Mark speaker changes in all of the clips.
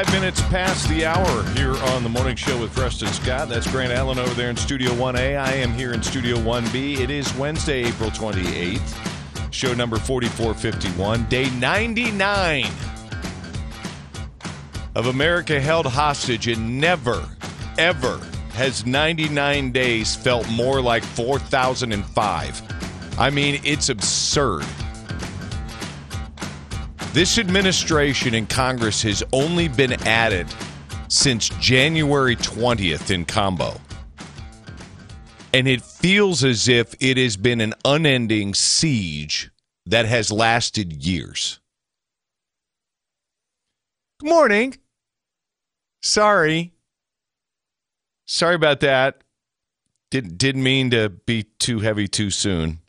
Speaker 1: Five minutes past the hour here on the morning show with Preston Scott. That's Grant Allen over there in Studio 1A. I am here in Studio 1B. It is Wednesday, April 28th. Show number 4451, day 99 of America held hostage, and never, ever has 99 days felt more like 4,005. I mean, it's absurd. This administration and Congress has only been at it since January 20th in combo. And it feels as if it has been an unending siege that has lasted years. Good morning. Sorry. Sorry about that. Didn't didn't mean to be too heavy too soon.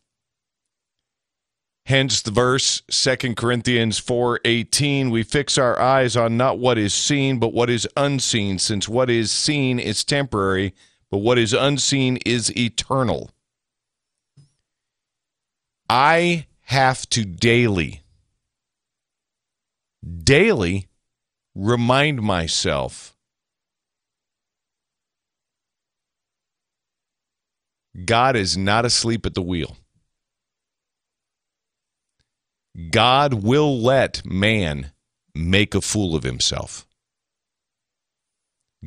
Speaker 1: Hence the verse 2 Corinthians 4:18 we fix our eyes on not what is seen but what is unseen since what is seen is temporary but what is unseen is eternal. I have to daily daily remind myself God is not asleep at the wheel. God will let man make a fool of himself.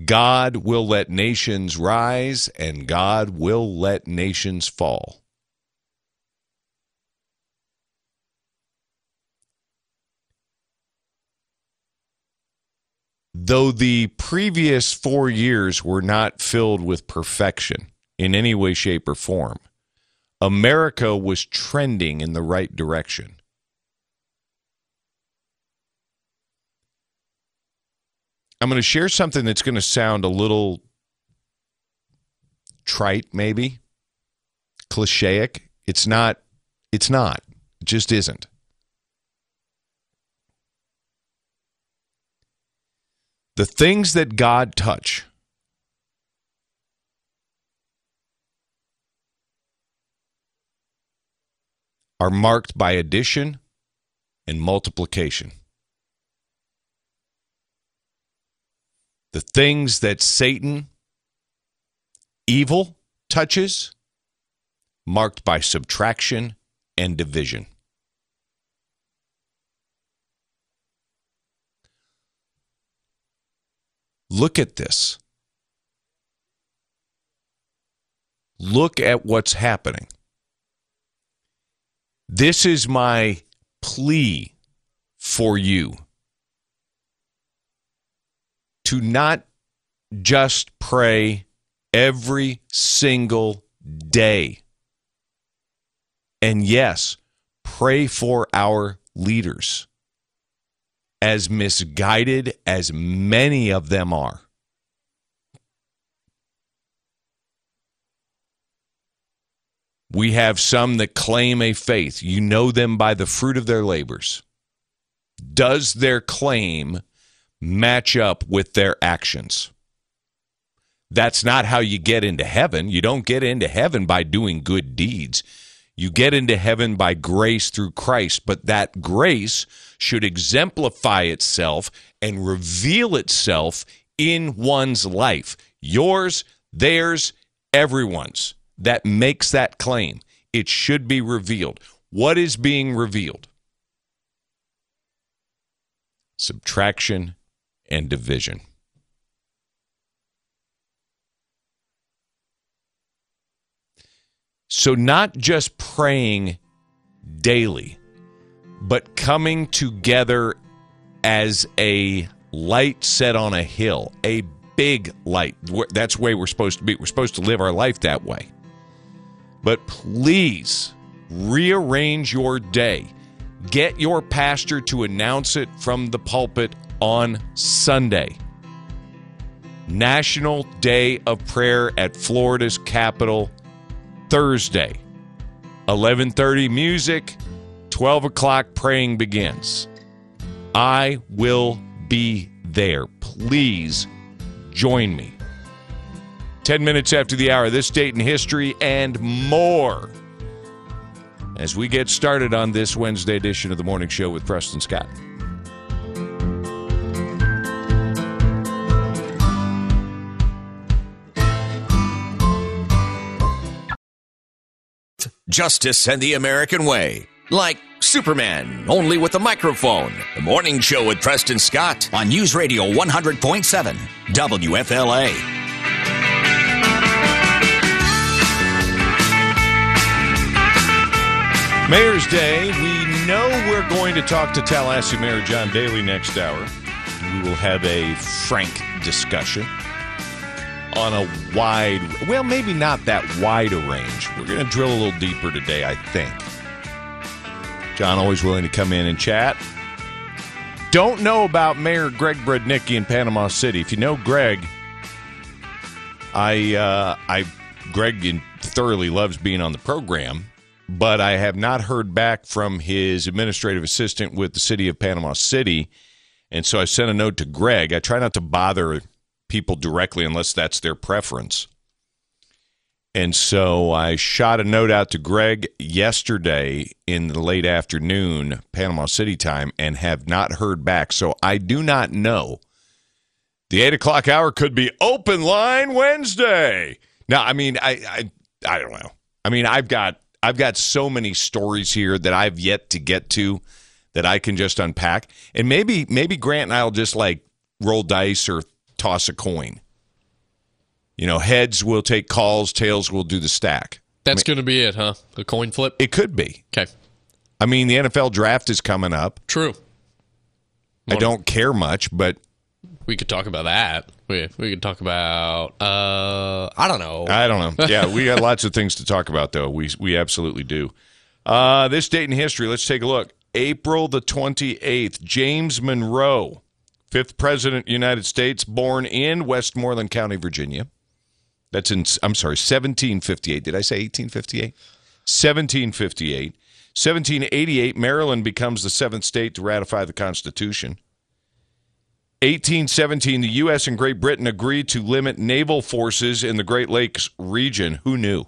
Speaker 1: God will let nations rise and God will let nations fall. Though the previous four years were not filled with perfection in any way, shape, or form, America was trending in the right direction. I'm going to share something that's going to sound a little trite, maybe clichéic. It's not. It's not. It just isn't. The things that God touch are marked by addition and multiplication. The things that Satan, evil, touches, marked by subtraction and division. Look at this. Look at what's happening. This is my plea for you to not just pray every single day. And yes, pray for our leaders, as misguided as many of them are. We have some that claim a faith. You know them by the fruit of their labors. Does their claim match up with their actions. That's not how you get into heaven. You don't get into heaven by doing good deeds. You get into heaven by grace through Christ, but that grace should exemplify itself and reveal itself in one's life. Yours, theirs, everyone's. That makes that claim. It should be revealed. What is being revealed? Subtraction and division. So, not just praying daily, but coming together as a light set on a hill, a big light. That's the way we're supposed to be. We're supposed to live our life that way. But please rearrange your day. Get your pastor to announce it from the pulpit on Sunday. National Day of Prayer at Florida's Capitol Thursday. 11:30 music, 12 o'clock praying begins. I will be there. Please join me. 10 minutes after the hour, this date in history and more. As we get started on this Wednesday edition of the Morning Show with Preston Scott.
Speaker 2: Justice and the American Way. Like Superman, only with a microphone. The Morning Show with Preston Scott on News Radio 100.7 WFLA.
Speaker 1: Mayor's Day. We know we're going to talk to Tallahassee Mayor John Dailey next hour. We will have a frank discussion on a wide, well, maybe not that wide a range. We're going to drill a little deeper today, I think. John always willing to come in and chat. Don't know about Mayor Greg Brudnicki in Panama City. If you know Greg, I uh, I Greg thoroughly loves being on the program, but I have not heard back from his administrative assistant with the city of Panama City, and so I sent a note to Greg. I try not to bother people directly unless that's their preference. And so I shot a note out to Greg yesterday in the late afternoon, Panama City time, and have not heard back. So I do not know. The eight o'clock hour could be open line Wednesday. Now, I mean, I, I, I don't know. I mean, I've got, I've got so many stories here that I've yet to get to that I can just unpack, and maybe, maybe Grant and I'll just like roll dice or toss a coin you know, heads will take calls, tails will do the stack.
Speaker 3: That's I mean, going to be it, huh? The coin flip?
Speaker 1: It could be.
Speaker 3: Okay.
Speaker 1: I mean, the NFL draft is coming up.
Speaker 3: True.
Speaker 1: I don't care much, but
Speaker 3: we could talk about that. We we could talk about uh I don't know.
Speaker 1: I don't know. Yeah, we got lots of things to talk about though. We we absolutely do. Uh this date in history, let's take a look. April the 28th, James Monroe, fifth president United States, born in Westmoreland County, Virginia. That's in, I'm sorry, 1758. Did I say 1858? 1758. 1788, Maryland becomes the seventh state to ratify the Constitution. 1817, the U.S. and Great Britain agreed to limit naval forces in the Great Lakes region. Who knew?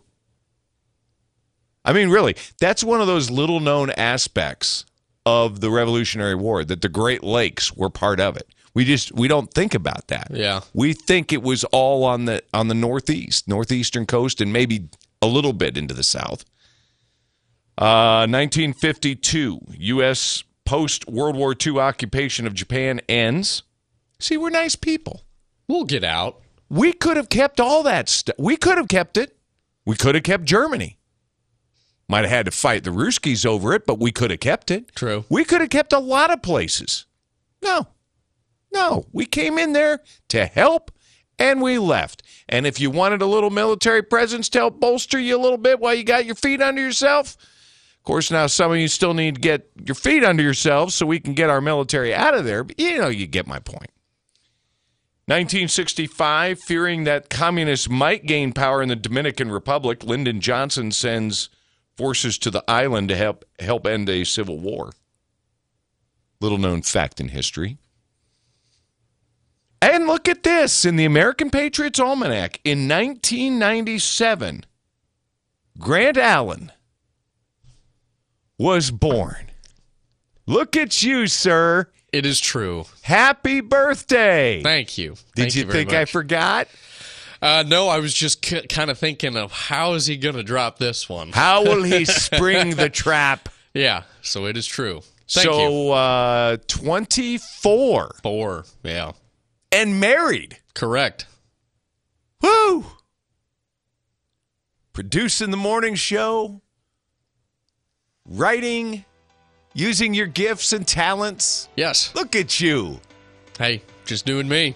Speaker 1: I mean, really, that's one of those little known aspects of the Revolutionary War that the Great Lakes were part of it. We just we don't think about that.
Speaker 3: Yeah.
Speaker 1: We think it was all on the on the northeast, northeastern coast and maybe a little bit into the south. Uh, 1952, U.S. post World War II occupation of Japan ends. See, we're nice people.
Speaker 3: We'll get out.
Speaker 1: We could have kept all that stuff. We could have kept it. We could have kept Germany. Might have had to fight the Ruskies over it, but we could have kept it.
Speaker 3: True.
Speaker 1: We could have kept a lot of places. No, no, we came in there to help and we left. And if you wanted a little military presence to help bolster you a little bit while you got your feet under yourself, of course, now some of you still need to get your feet under yourselves so we can get our military out of there. But you know, you get my point. 1965, fearing that communists might gain power in the Dominican Republic, Lyndon Johnson sends forces to the island to help help end a civil war. Little known fact in history. And look at this in the American Patriots Almanac in 1997, Grant Allen was born. Look at you, sir.
Speaker 3: It is true.
Speaker 1: Happy birthday.
Speaker 3: Thank you.
Speaker 1: Did
Speaker 3: Thank
Speaker 1: you,
Speaker 3: you
Speaker 1: think
Speaker 3: much.
Speaker 1: I forgot?
Speaker 3: Uh, no, I was just c- kind of thinking of how is he going to drop this one?
Speaker 1: How will he spring the trap?
Speaker 3: Yeah, so it is true. Thank
Speaker 1: so, uh, 24
Speaker 3: Four. Yeah.
Speaker 1: And married.
Speaker 3: Correct.
Speaker 1: Woo! Producing the morning show, writing using your gifts and talents.
Speaker 3: Yes.
Speaker 1: Look at you.
Speaker 3: Hey, just doing me.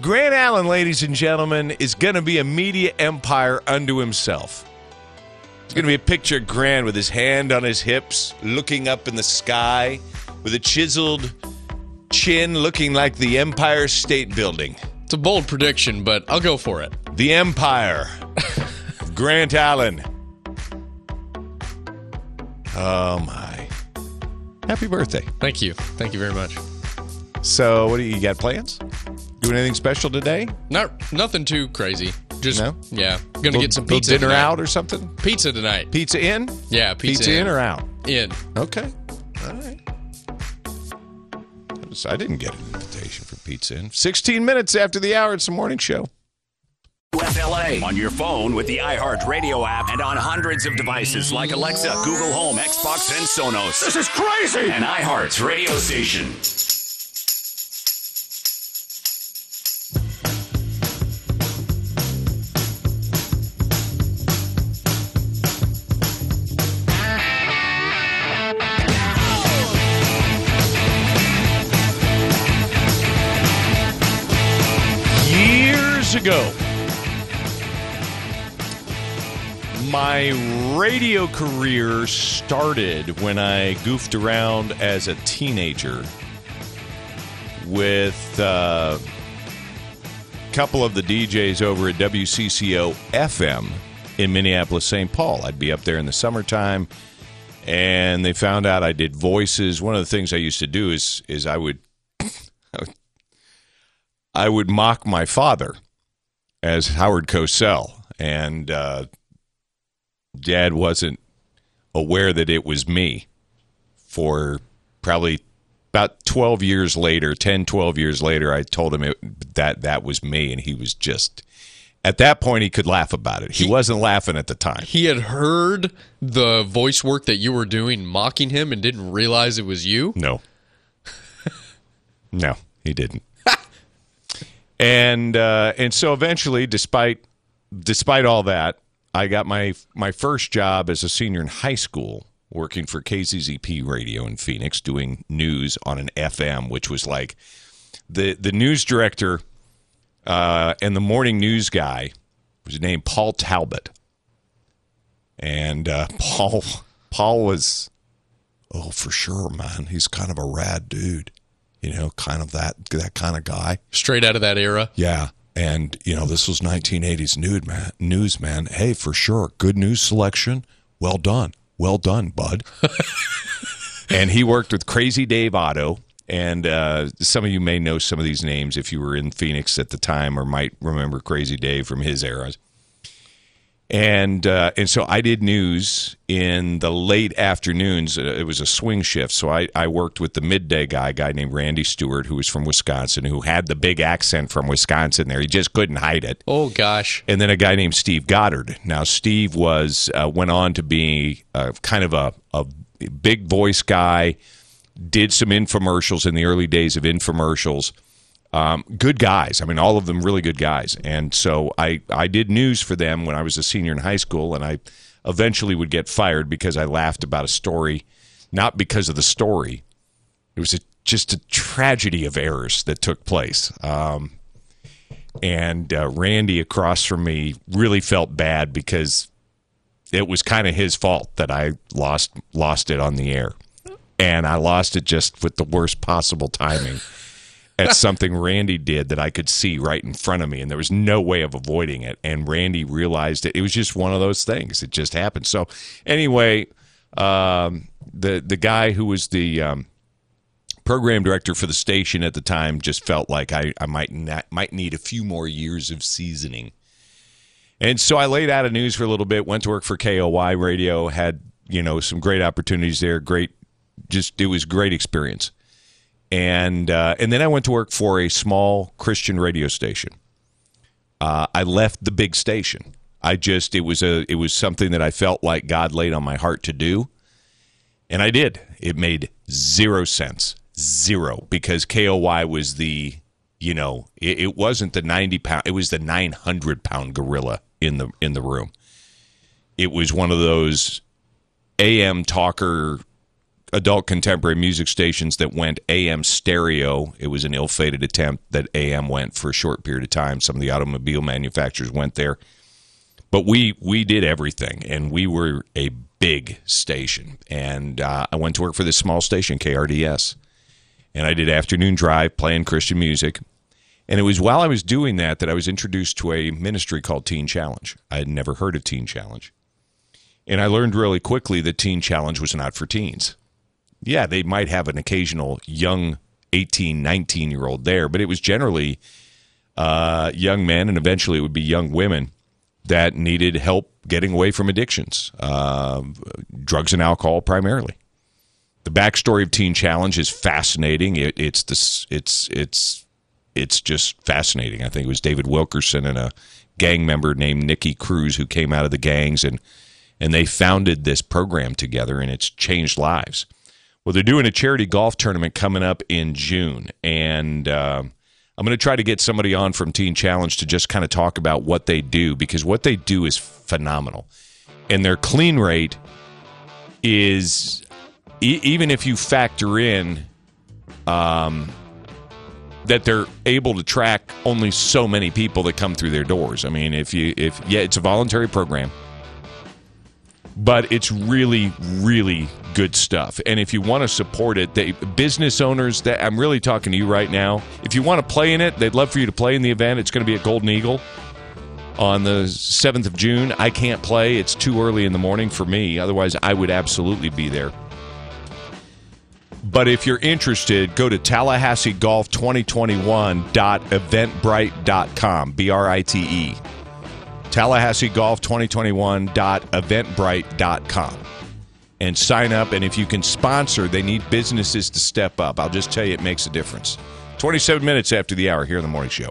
Speaker 1: Grant Allen, ladies and gentlemen, is going to be a media empire unto himself. It's going to be a picture of Grant with his hand on his hips, looking up in the sky, with a chiseled chin looking like the Empire State Building.
Speaker 3: It's a bold prediction, but I'll go for it.
Speaker 1: The Empire. Grant Allen. Oh, my. Happy birthday.
Speaker 3: Thank you. Thank you very much.
Speaker 1: So, what do you, you got plans? Doing anything special today?
Speaker 3: Not nothing too crazy. Just
Speaker 1: No?
Speaker 3: yeah, gonna
Speaker 1: Little-
Speaker 3: get some pizza
Speaker 1: dinner
Speaker 3: tonight.
Speaker 1: out or something?
Speaker 3: Pizza tonight.
Speaker 1: Pizza in?
Speaker 3: Yeah, pizza,
Speaker 1: Pizza in or out?
Speaker 3: in.
Speaker 1: Okay. All right. I didn't get an invitation for pizza in. 16 minutes after the hour, it's the morning show.
Speaker 2: FLA on your phone with the iHeartRadio app and on hundreds of devices like Alexa, Google Home, Xbox, and Sonos. This is crazy! And iHeart's radio station.
Speaker 1: Ago, my radio career started when I goofed around as a teenager with uh, a couple of the DJs over at WCCO FM in Minneapolis, St. Paul. I'd be up there in the summertime, and they found out I did voices. One of the things I used to do is is I would I would mock my father as Howard Cosell, and uh, Dad wasn't aware that it was me for probably about 12 years later 10 12 years later i told him it, that that was me and he was just at that point he could laugh about it he wasn't laughing at the time
Speaker 3: He had heard the voice work that you were doing, mocking him, and didn't realize it was you.
Speaker 1: No. no, he didn't. And uh, and so eventually, despite despite all that, I got my my first job as a senior in high school, working for KZZP Radio in Phoenix, doing news on an FM, which was like the the news director uh, and the morning news guy was named Paul Talbot, and uh, Paul Paul was Oh, for sure, man. He's kind of a rad dude. You know, kind of that that kind of guy.
Speaker 3: Straight out of that era.
Speaker 1: Yeah. And you know, this was 1980s nude man, news man. Hey, for sure, good news selection. Well done, well done, bud. and he worked with Crazy Dave Otto, and uh, some of you may know some of these names if you were in Phoenix at the time, or might remember Crazy Dave from his eras. And uh, and so I did news in the late afternoons. Uh, It was a swing shift, so I, I worked with the midday guy, a guy named Randy Stewart, who was from Wisconsin, who had the big accent from Wisconsin. There, he just couldn't hide it
Speaker 3: Oh gosh.
Speaker 1: and then a guy named Steve Goddard. Now, Steve was uh, went on to be uh, kind of a, a big voice guy. Did some infomercials in the early days of infomercials. Um, good guys. I mean, all of them really good guys. And so I I did news for them when I was a senior in high school, and I eventually would get fired because I laughed about a story, not because of the story. It was a, just a tragedy of errors that took place. Um, and uh, Randy across from me really felt bad because it was kind of his fault that I lost lost it on the air, and I lost it just with the worst possible timing at something Randy did that I could see right in front of me, and there was no way of avoiding it. And Randy realized it. It was just one of those things. It just happened. So anyway, um, the the guy who was the um, program director for the station at the time just felt like I, I might not, might need a few more years of seasoning. And so I laid out of news for a little bit, went to work for KOY radio, had, you know, some great opportunities there, great just it was great experience. And uh, and then I went to work for a small Christian radio station. Uh, I left the big station. I just it was a it was something that I felt like God laid on my heart to do. And I did. It made zero sense. Zero. Because KOY was the, you know, it, it wasn't the 90 pound, it was the 900 pound gorilla in the in the room. It was one of those AM talker adult contemporary music stations that went AM stereo. It was an ill fated attempt that AM went for a short period of time. Some of the automobile manufacturers went there. But we, we did everything, and we were a big station. And uh, I went to work for this small station, KRDS. And I did afternoon drive playing Christian music. And it was while I was doing that that I was introduced to a ministry called Teen Challenge. I had never heard of Teen Challenge. And I learned really quickly that Teen Challenge was not for teens. Yeah, they might have an occasional young 18, 19 year old there, but it was generally uh, young men and eventually it would be young women that needed help getting away from addictions, uh, drugs and alcohol primarily. The backstory of Teen Challenge is fascinating. It, it's this, it's it's it's just fascinating. I think it was David Wilkerson and a gang member named Nicky Cruz who came out of the gangs and and they founded this program together, and it's changed lives. Well, they're doing a charity golf tournament coming up in June, and uh, I'm going to try to get somebody on from Teen Challenge to just kind of talk about what they do because what they do is phenomenal, and their clean rate is e- even if you factor in um, that they're able to track only so many people that come through their doors. I mean, if you if yeah, it's a voluntary program but it's really really good stuff. And if you want to support it they business owners that i'm really talking to you right now. If you want to play in it they'd love for you to play in the event. It's going to be at golden eagle on the 7th of june. I can't play. It's too early in the morning for me. Otherwise i would absolutely be there. But if you're interested go to tallahasseegolf2021.eventbrite.com b-r-i-t-e Tallahassee Golf 2021.eventbrite.com and sign up. And if you can sponsor, they need businesses to step up. I'll just tell you, it makes a difference. 27 minutes after the hour here in the morning show.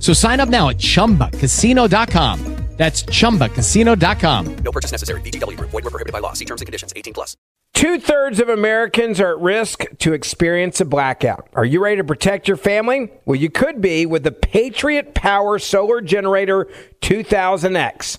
Speaker 4: So sign up now at chumbacasino.com. That's chumbacasino.com.
Speaker 5: No purchase necessary. VGW Group. Void were prohibited by law. See terms and conditions. 18 plus.
Speaker 6: Two thirds of Americans are at risk to experience a blackout. Are you ready to protect your family? Well, you could be with the Patriot Power Solar Generator 2000X.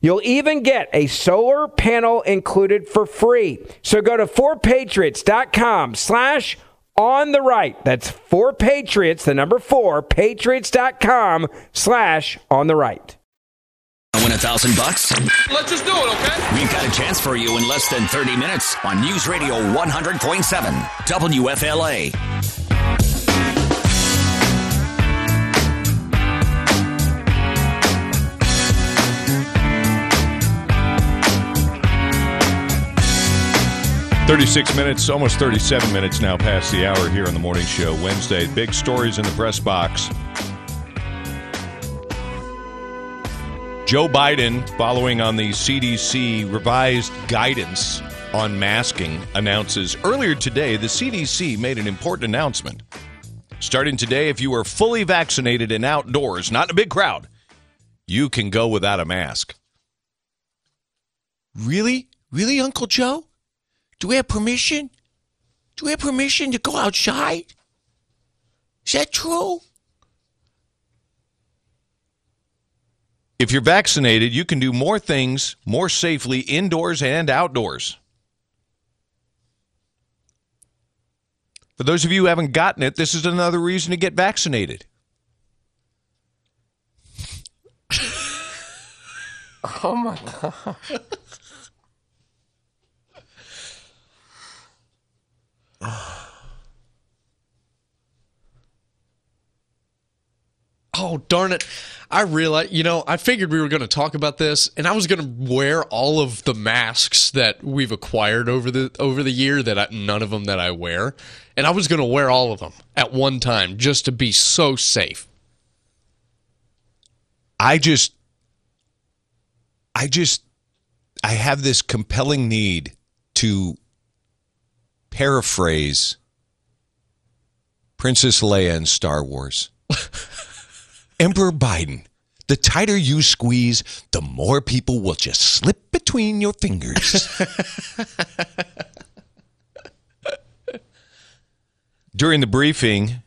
Speaker 6: You'll even get a solar panel included for free. So go to 4patriots.com slash on the right. That's 4patriots, the number 4, patriots.com slash on the right.
Speaker 2: I win a thousand bucks?
Speaker 7: Let's just do it, okay?
Speaker 2: We've got a chance for you in less than 30 minutes on News Radio 100.7 WFLA.
Speaker 1: Thirty-six minutes, almost thirty-seven minutes now past the hour here on the morning show. Wednesday, big stories in the press box. Joe Biden, following on the CDC revised guidance on masking, announces earlier today the CDC made an important announcement. Starting today, if you are fully vaccinated and outdoors, not in a big crowd, you can go without a mask. Really? Really, Uncle Joe? Do we have permission? Do we have permission to go outside? Is that true? If you're vaccinated, you can do more things more safely indoors and outdoors. For those of you who haven't gotten it, this is another reason to get vaccinated.
Speaker 7: Oh my god.
Speaker 3: oh darn it! I realized, you know, I figured we were going to talk about this, and I was going to wear all of the masks that we've acquired over the over the year. That I, none of them that I wear, and I was going to wear all of them at one time just to be so safe.
Speaker 1: I just, I just, I have this compelling need to paraphrase Princess Leia in Star Wars. Emperor Biden, the tighter you squeeze, the more people will just slip between your fingers. During the briefing,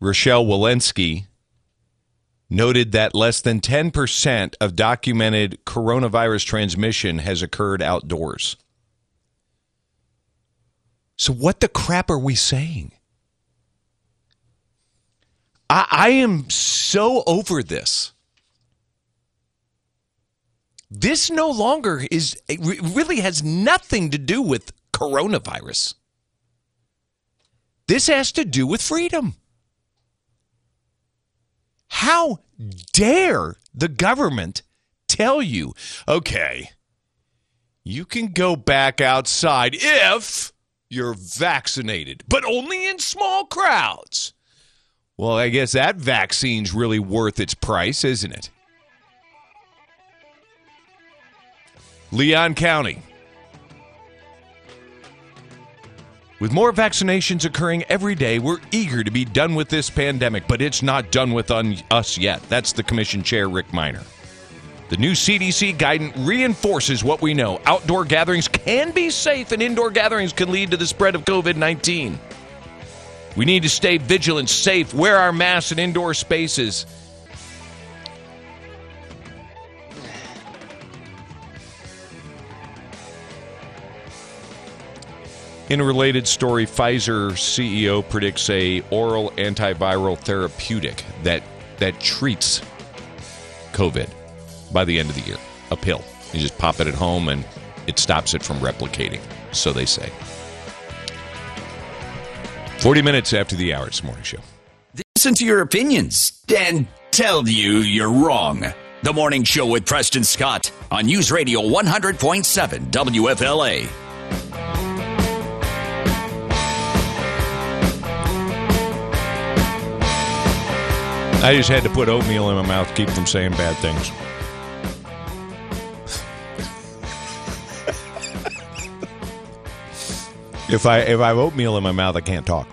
Speaker 1: Rochelle Walensky noted that less than 10% of documented coronavirus transmission has occurred outdoors. So, what the crap are we saying? I, I am so over this. This no longer is, really has nothing to do with coronavirus. This has to do with freedom. How dare the government tell you, okay, you can go back outside if you're vaccinated, but only in small crowds. Well, I guess that vaccine's really worth its price, isn't it? Leon County. With more vaccinations occurring every day, we're eager to be done with this pandemic, but it's not done with un- us yet. That's the commission chair, Rick Minor. The new CDC guidance reinforces what we know. Outdoor gatherings can be safe, and indoor gatherings can lead to the spread of COVID 19. We need to stay vigilant, safe, wear our masks in indoor spaces. In a related story, Pfizer CEO predicts a oral antiviral therapeutic that that treats COVID by the end of the year. A pill. You just pop it at home and it stops it from replicating. So they say. 40 minutes after the hour, this morning show.
Speaker 2: Listen to your opinions and tell you you're wrong. The Morning Show with Preston Scott on News Radio 100.7 WFLA.
Speaker 1: I just had to put oatmeal in my mouth to keep from saying bad things. If I if I have oatmeal in my mouth, I can't talk.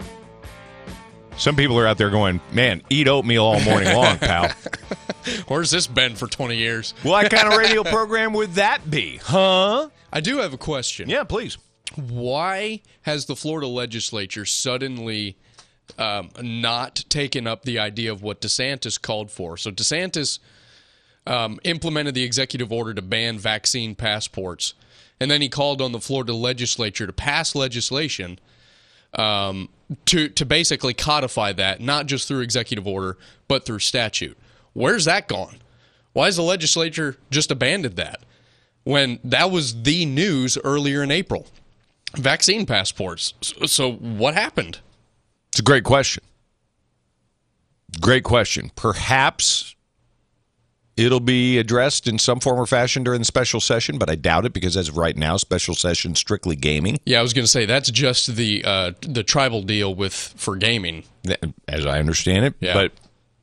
Speaker 1: Some people are out there going, "Man, eat oatmeal all morning long, pal."
Speaker 3: Where's this been for 20 years?
Speaker 1: what kind of radio program would that be, huh?
Speaker 3: I do have a question.
Speaker 1: Yeah, please.
Speaker 3: Why has the Florida legislature suddenly um, not taken up the idea of what DeSantis called for? So DeSantis um, implemented the executive order to ban vaccine passports, and then he called on the Florida legislature to pass legislation um, to to basically codify that, not just through executive order, but through statute. Where's that gone? Why has the legislature just abandoned that when that was the news earlier in April? Vaccine passports. So, so what happened?
Speaker 1: It's a great question. Great question. Perhaps it'll be addressed in some form or fashion during the special session, but I doubt it because as of right now, special session strictly gaming.
Speaker 3: Yeah, I was going to say that's just the uh, the tribal deal with for gaming.
Speaker 1: As I understand it,
Speaker 3: Yeah.
Speaker 1: but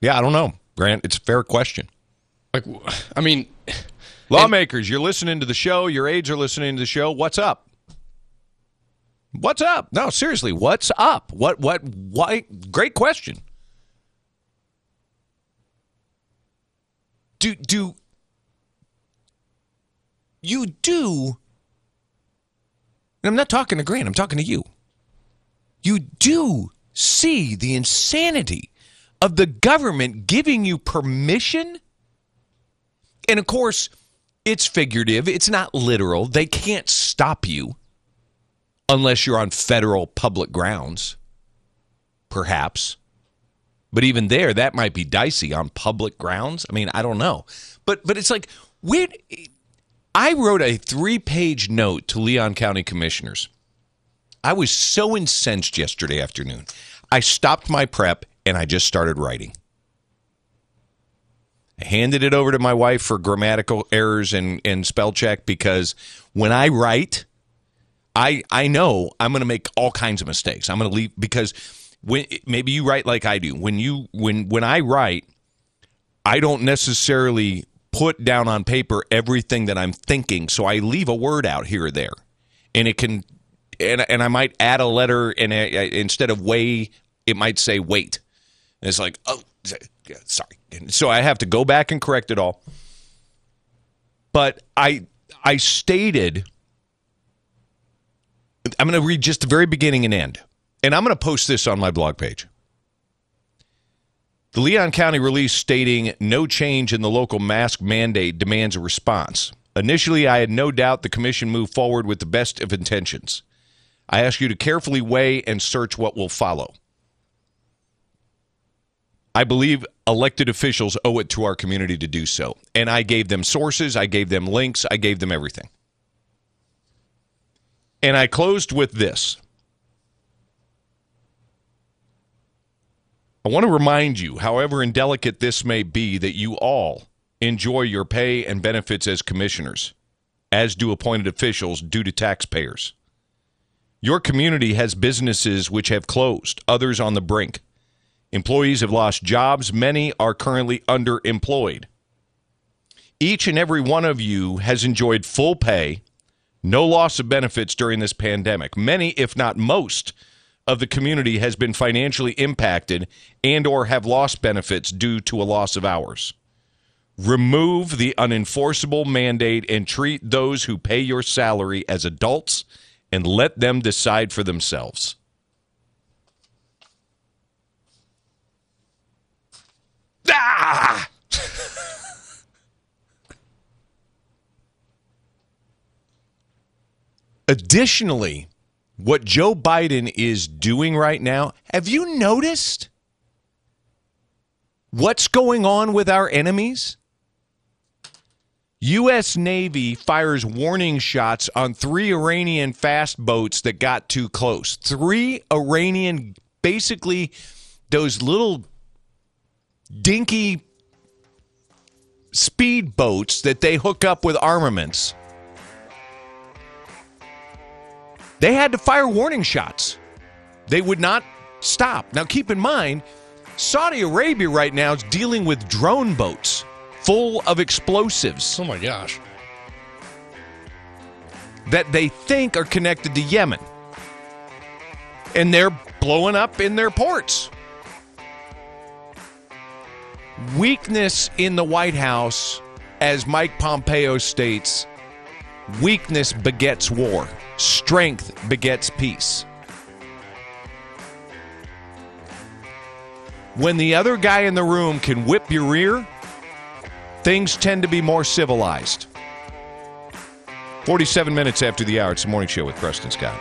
Speaker 1: yeah, I don't know. Grant, it's a fair question.
Speaker 3: Like, I mean,
Speaker 1: Lawmakers, you're listening to the show. Your aides are listening to the show. What's up? What's up? No, seriously, what's up? What? What? Why? Great question. Do do you do? and I'm not talking to Grant. I'm talking to you. You do see the insanity of the government giving you permission and of course, it's figurative, it's not literal. They can't stop you unless you're on federal public grounds, perhaps. But even there, that might be dicey on public grounds. I mean, I don't know. But but it's like where I wrote a three-page note to Leon County commissioners. I was so incensed yesterday afternoon. I stopped my prep and I just started writing. I handed it over to my wife for grammatical errors and, and spell check because when I write, I I know I'm going to make all kinds of mistakes. I'm going to leave because when maybe you write like I do. When you when when I write, I don't necessarily put down on paper everything that I'm thinking, so I leave a word out here or there, and it can and and I might add a letter and instead of way, it might say wait. And it's like oh sorry, so I have to go back and correct it all. But I I stated I'm going to read just the very beginning and end. And I'm going to post this on my blog page. The Leon County release stating no change in the local mask mandate demands a response. Initially, I had no doubt the commission moved forward with the best of intentions. I ask you to carefully weigh and search what will follow. I believe elected officials owe it to our community to do so. And I gave them sources, I gave them links, I gave them everything. And I closed with this. I want to remind you, however indelicate this may be, that you all enjoy your pay and benefits as commissioners, as do appointed officials due to taxpayers. Your community has businesses which have closed, others on the brink. Employees have lost jobs, many are currently underemployed. Each and every one of you has enjoyed full pay no loss of benefits during this pandemic. Many, if not most, of the community has been financially impacted and or have lost benefits due to a loss of hours. Remove the unenforceable mandate and treat those who pay your salary as adults and let them decide for themselves. Ah! Additionally, what Joe Biden is doing right now, have you noticed what's going on with our enemies? U.S. Navy fires warning shots on three Iranian fast boats that got too close. Three Iranian, basically, those little dinky speed boats that they hook up with armaments They had to fire warning shots. They would not stop. Now, keep in mind, Saudi Arabia right now is dealing with drone boats full of explosives.
Speaker 3: Oh my gosh.
Speaker 1: That they think are connected to Yemen. And they're blowing up in their ports. Weakness in the White House, as Mike Pompeo states, weakness begets war. Strength begets peace. When the other guy in the room can whip your rear, things tend to be more civilized. 47 minutes after the hour, it's the morning show with Preston Scott.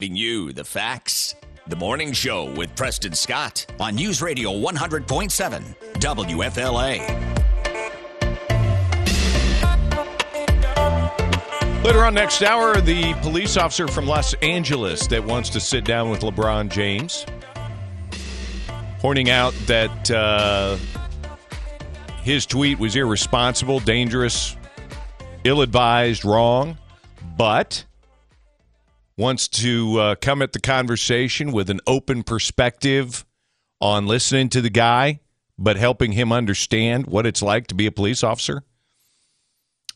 Speaker 2: Giving you, the facts. The morning show with Preston Scott on News Radio 100.7 WFLA.
Speaker 1: Later on next hour, the police officer from Los Angeles that wants to sit down with LeBron James, pointing out that uh, his tweet was irresponsible, dangerous, ill advised, wrong, but wants to uh, come at the conversation with an open perspective on listening to the guy, but helping him understand what it's like to be a police officer.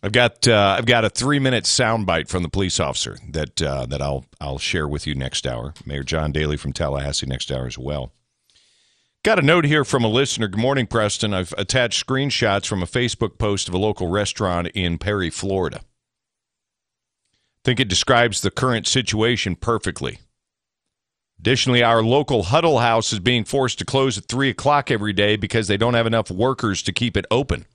Speaker 1: I've got uh, I've got a three minute soundbite from the police officer that uh, that I'll I'll share with you next hour. Mayor John Dailey from Tallahassee next hour as well. Got a note here from a listener. Good morning, Preston. I've attached screenshots from a Facebook post of a local restaurant in Perry, Florida. think it describes the current situation perfectly. Additionally, our local Huddle House is being forced to close at 3 o'clock every day because they don't have enough workers to keep it open.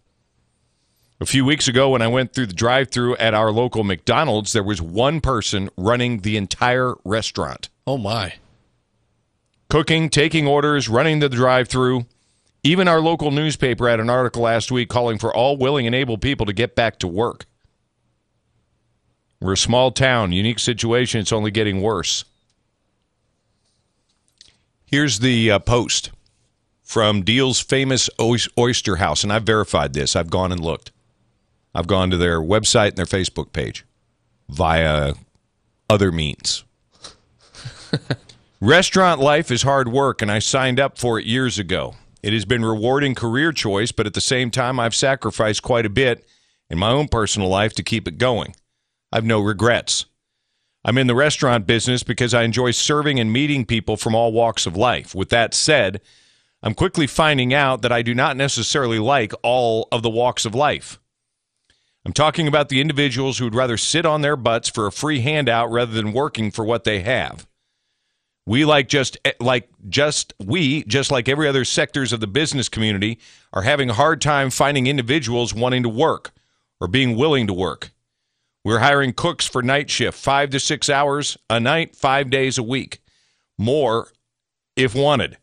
Speaker 1: A few weeks ago, when I went through the drive through at our local McDonald's, there was one person running the entire restaurant.
Speaker 3: Oh, my.
Speaker 1: Cooking, taking orders, running the drive through. Even our local newspaper had an article last week calling for all willing and able people to get back to work. We're a small town, unique situation. It's only getting worse. Here's the uh, post. from Deal's famous oyster house, and I've verified this. I've gone and looked. I've gone to their website and their Facebook page via other means. Restaurant life is hard work, and I signed up for it years ago. It has been rewarding career choice, but at the same time, I've sacrificed quite a bit in my own personal life to keep it going. I've no regrets. I'm in the restaurant business because I enjoy serving and meeting people from all walks of life. With that said, I'm quickly finding out that I do not necessarily like all of the walks of life. I'm talking about the individuals who would rather sit on their butts for a free handout rather than working for what they have. We like just eh, like just we just like every other sectors of the business community are having a hard time finding individuals wanting to work or being willing to work. We're hiring cooks for night shift, 5 to 6 hours a night, 5 days a week. More if wanted.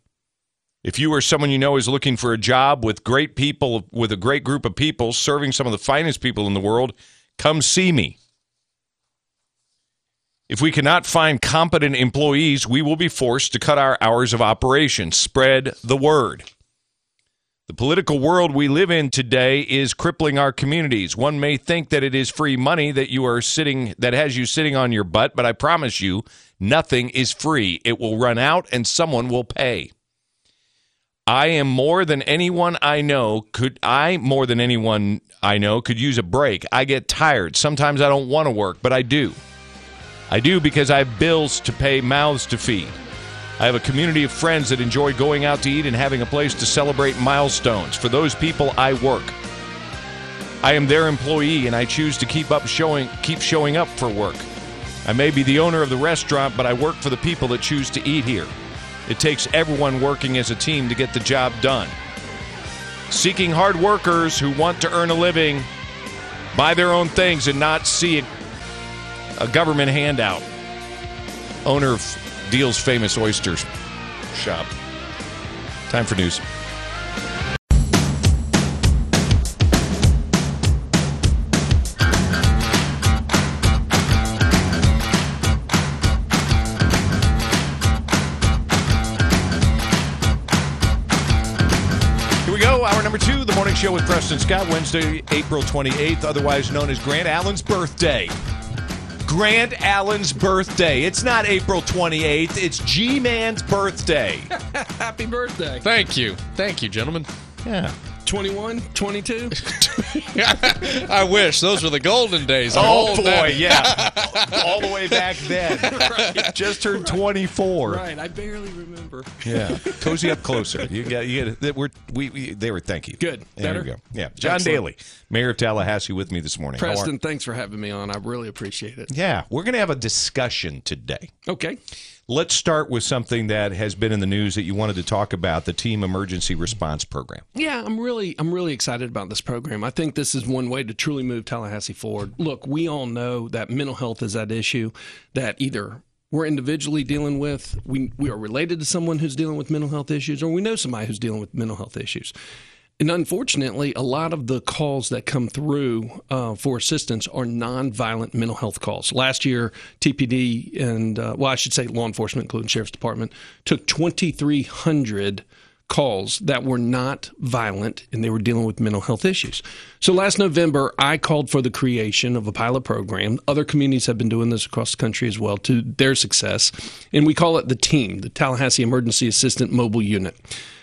Speaker 1: If you or someone you know is looking for a job with great people with a great group of people serving some of the finest people in the world, come see me. If we cannot find competent employees, we will be forced to cut our hours of operation. Spread the word. The political world we live in today is crippling our communities. One may think that it is free money that you are sitting that has you sitting on your butt, but I promise you, nothing is free. It will run out and someone will pay. I am more than anyone I know could I more than anyone I know could use a break. I get tired. Sometimes I don't want to work, but I do. I do because I have bills to pay, mouths to feed. I have a community of friends that enjoy going out to eat and having a place to celebrate milestones. For those people, I work. I am their employee and I choose to keep up showing keep showing up for work. I may be the owner of the restaurant, but I work for the people that choose to eat here. It takes everyone working as a team to get the job done. Seeking hard workers who want to earn a living, buy their own things, and not see a, a government handout. Owner of Deal's famous oysters shop. Time for news. Number two, the morning show with Preston Scott, Wednesday, April 28th, otherwise known as Grant Allen's birthday. Grant Allen's birthday. It's not April 28th, it's G Man's birthday.
Speaker 7: Happy birthday.
Speaker 3: Thank you. Thank you, gentlemen.
Speaker 1: Yeah.
Speaker 7: 21, 22.
Speaker 3: I wish those were the golden days. I'm
Speaker 1: Oh
Speaker 3: old
Speaker 1: boy,
Speaker 3: now.
Speaker 1: yeah. All the way back then. Just turned 24.
Speaker 7: right, I barely remember.
Speaker 1: Yeah. Cozy up closer. You got you get it. We're we, we they were thank you.
Speaker 7: Good.
Speaker 1: There
Speaker 7: Better?
Speaker 1: you go. Yeah. John
Speaker 7: Excellent.
Speaker 1: Dailey, Mayor of Tallahassee with me this morning.
Speaker 7: Preston, thanks for having me on. I really appreciate it.
Speaker 1: Yeah, we're going to have a discussion today.
Speaker 7: Okay.
Speaker 1: Let's start with something that has been in the news that you wanted to talk about, the team emergency response program.
Speaker 7: Yeah, I'm really I'm really excited about this program. I think this is one way to truly move Tallahassee forward. Look, we all know that mental health is that issue that either we're individually dealing with, we we are related to someone who's dealing with mental health issues, or we know somebody who's dealing with mental health issues. And unfortunately, a lot of the calls that come through uh, for assistance are nonviolent mental health calls. Last year, TPD and, uh, well, I should say law enforcement, including Sheriff's Department, took 2,300 calls that were not violent and they were dealing with mental health issues. So last November, I called for the creation of a pilot program. Other communities have been doing this across the country as well to their success. And we call it the team, the Tallahassee Emergency Assistant Mobile Unit.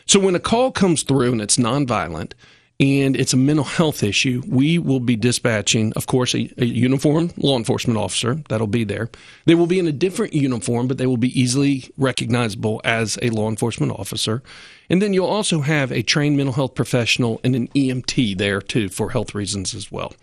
Speaker 7: So when a call comes through and it's nonviolent, and it's a mental health issue, we will be dispatching, of course, a, a uniformed law enforcement officer that'll be there. They will be in a different uniform, but they will be easily recognizable as a law enforcement officer. And then you'll also have a trained mental health professional and an EMT there too for health reasons as well.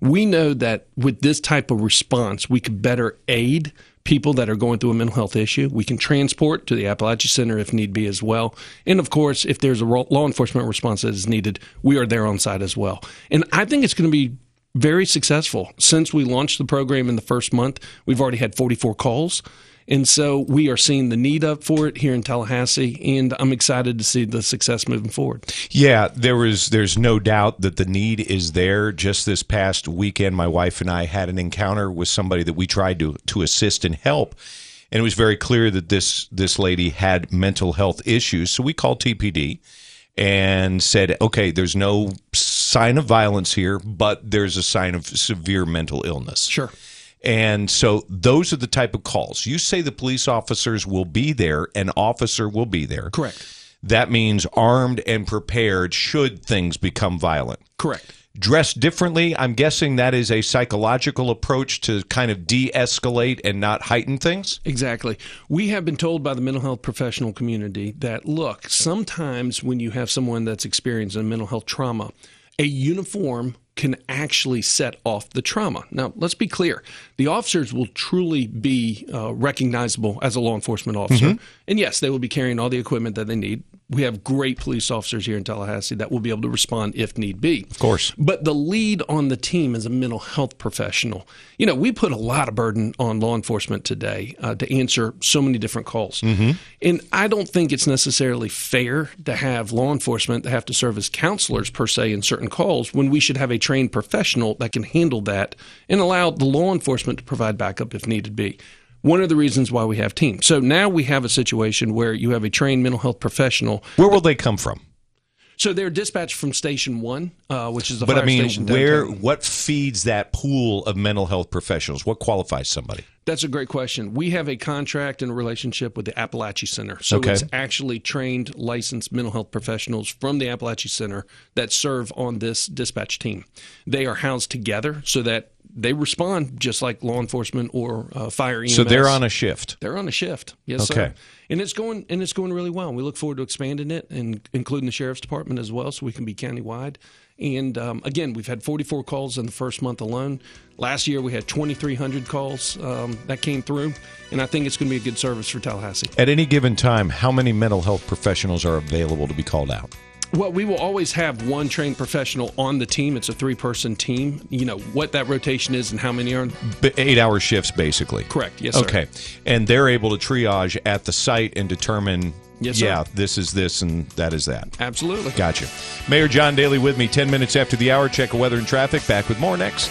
Speaker 7: We know that with this type of response, we could better aid people that are going through a mental health issue. We can transport to the Apalachee Center if need be as well. And of course, if there's a law enforcement response that is needed, we are there on site as well. And I think it's going to be very successful. Since we launched the program in the first month, we've already had 44 calls. And so we are seeing the need up for it here in Tallahassee, and I'm excited to see the success moving forward.
Speaker 1: Yeah, there was there's no doubt that the need is there. Just this past weekend my wife and I had an encounter with somebody that we tried to to assist and help. And it was very clear that this this lady had mental health issues. So we called TPD and said, okay, there's no sign of violence here, but there's a sign of severe mental illness.
Speaker 7: Sure.
Speaker 1: And so those are the type of calls. You say the police officers will be there, an officer will be there.
Speaker 7: Correct.
Speaker 1: That means armed and prepared should things become violent.
Speaker 7: Correct.
Speaker 1: Dressed differently, I'm guessing that is a psychological approach to kind of de escalate and not heighten things.
Speaker 7: Exactly. We have been told by the mental health professional community that, look, sometimes when you have someone that's experiencing mental health trauma, a uniform can actually set off the trauma. Now, let's be clear the officers will truly be uh, recognizable as a law enforcement officer. And yes, they will be carrying all the equipment that they need. We have great police officers here in Tallahassee that will be able to respond if need be. Of
Speaker 1: course.
Speaker 7: But the lead on the team is a mental health professional. You know, we put a lot of burden on law enforcement today uh, to answer so many different calls. And I don't think it's necessarily fair to have law enforcement that have to serve as counselors per se in certain calls when we should have a trained professional that can handle that and allow the law enforcement to provide backup if needed be. One of the reasons why we have teams. So now we have a situation where you have a trained mental health professional.
Speaker 1: Where will they come from?
Speaker 7: So they're dispatched from Station One, uh, which is the
Speaker 1: but
Speaker 7: fire
Speaker 1: I mean,
Speaker 7: station
Speaker 1: where
Speaker 7: downtown.
Speaker 1: what feeds that pool of mental health professionals? What qualifies somebody?
Speaker 7: That's a great question. We have a contract and a relationship with the Apalachee Center. So
Speaker 1: Okay.
Speaker 7: it's actually trained, licensed mental health professionals from the Apalachee Center that serve on this dispatch team. They are housed together so that they respond just like law enforcement or uh, fire EMS.
Speaker 1: So they're on a shift.
Speaker 7: They're on a shift. Yes,
Speaker 1: Okay.
Speaker 7: sir. And it's going and it's going really well. We look forward to expanding it and including the sheriff's department as well, so we can be countywide. And um, again, we've had 44 calls in the first month alone. Last year, we had 2,300 calls um, that came through, and I think it's going to be a good service for Tallahassee.
Speaker 1: At any given time, how many mental health professionals are available to be called out?
Speaker 7: Well, we will always have one trained professional on the team. It's a three-person team. You know what that rotation is and how many are.
Speaker 1: B- eight hour shifts, basically.
Speaker 7: Correct. Yes, sir.
Speaker 1: Okay. And they're able to triage at the site and determine,
Speaker 7: Yes, sir.
Speaker 1: yeah, this is this and that is that.
Speaker 7: Absolutely.
Speaker 1: Gotcha. Mayor John Dailey with me 10 minutes after the hour. Check of weather and traffic. Back with more next.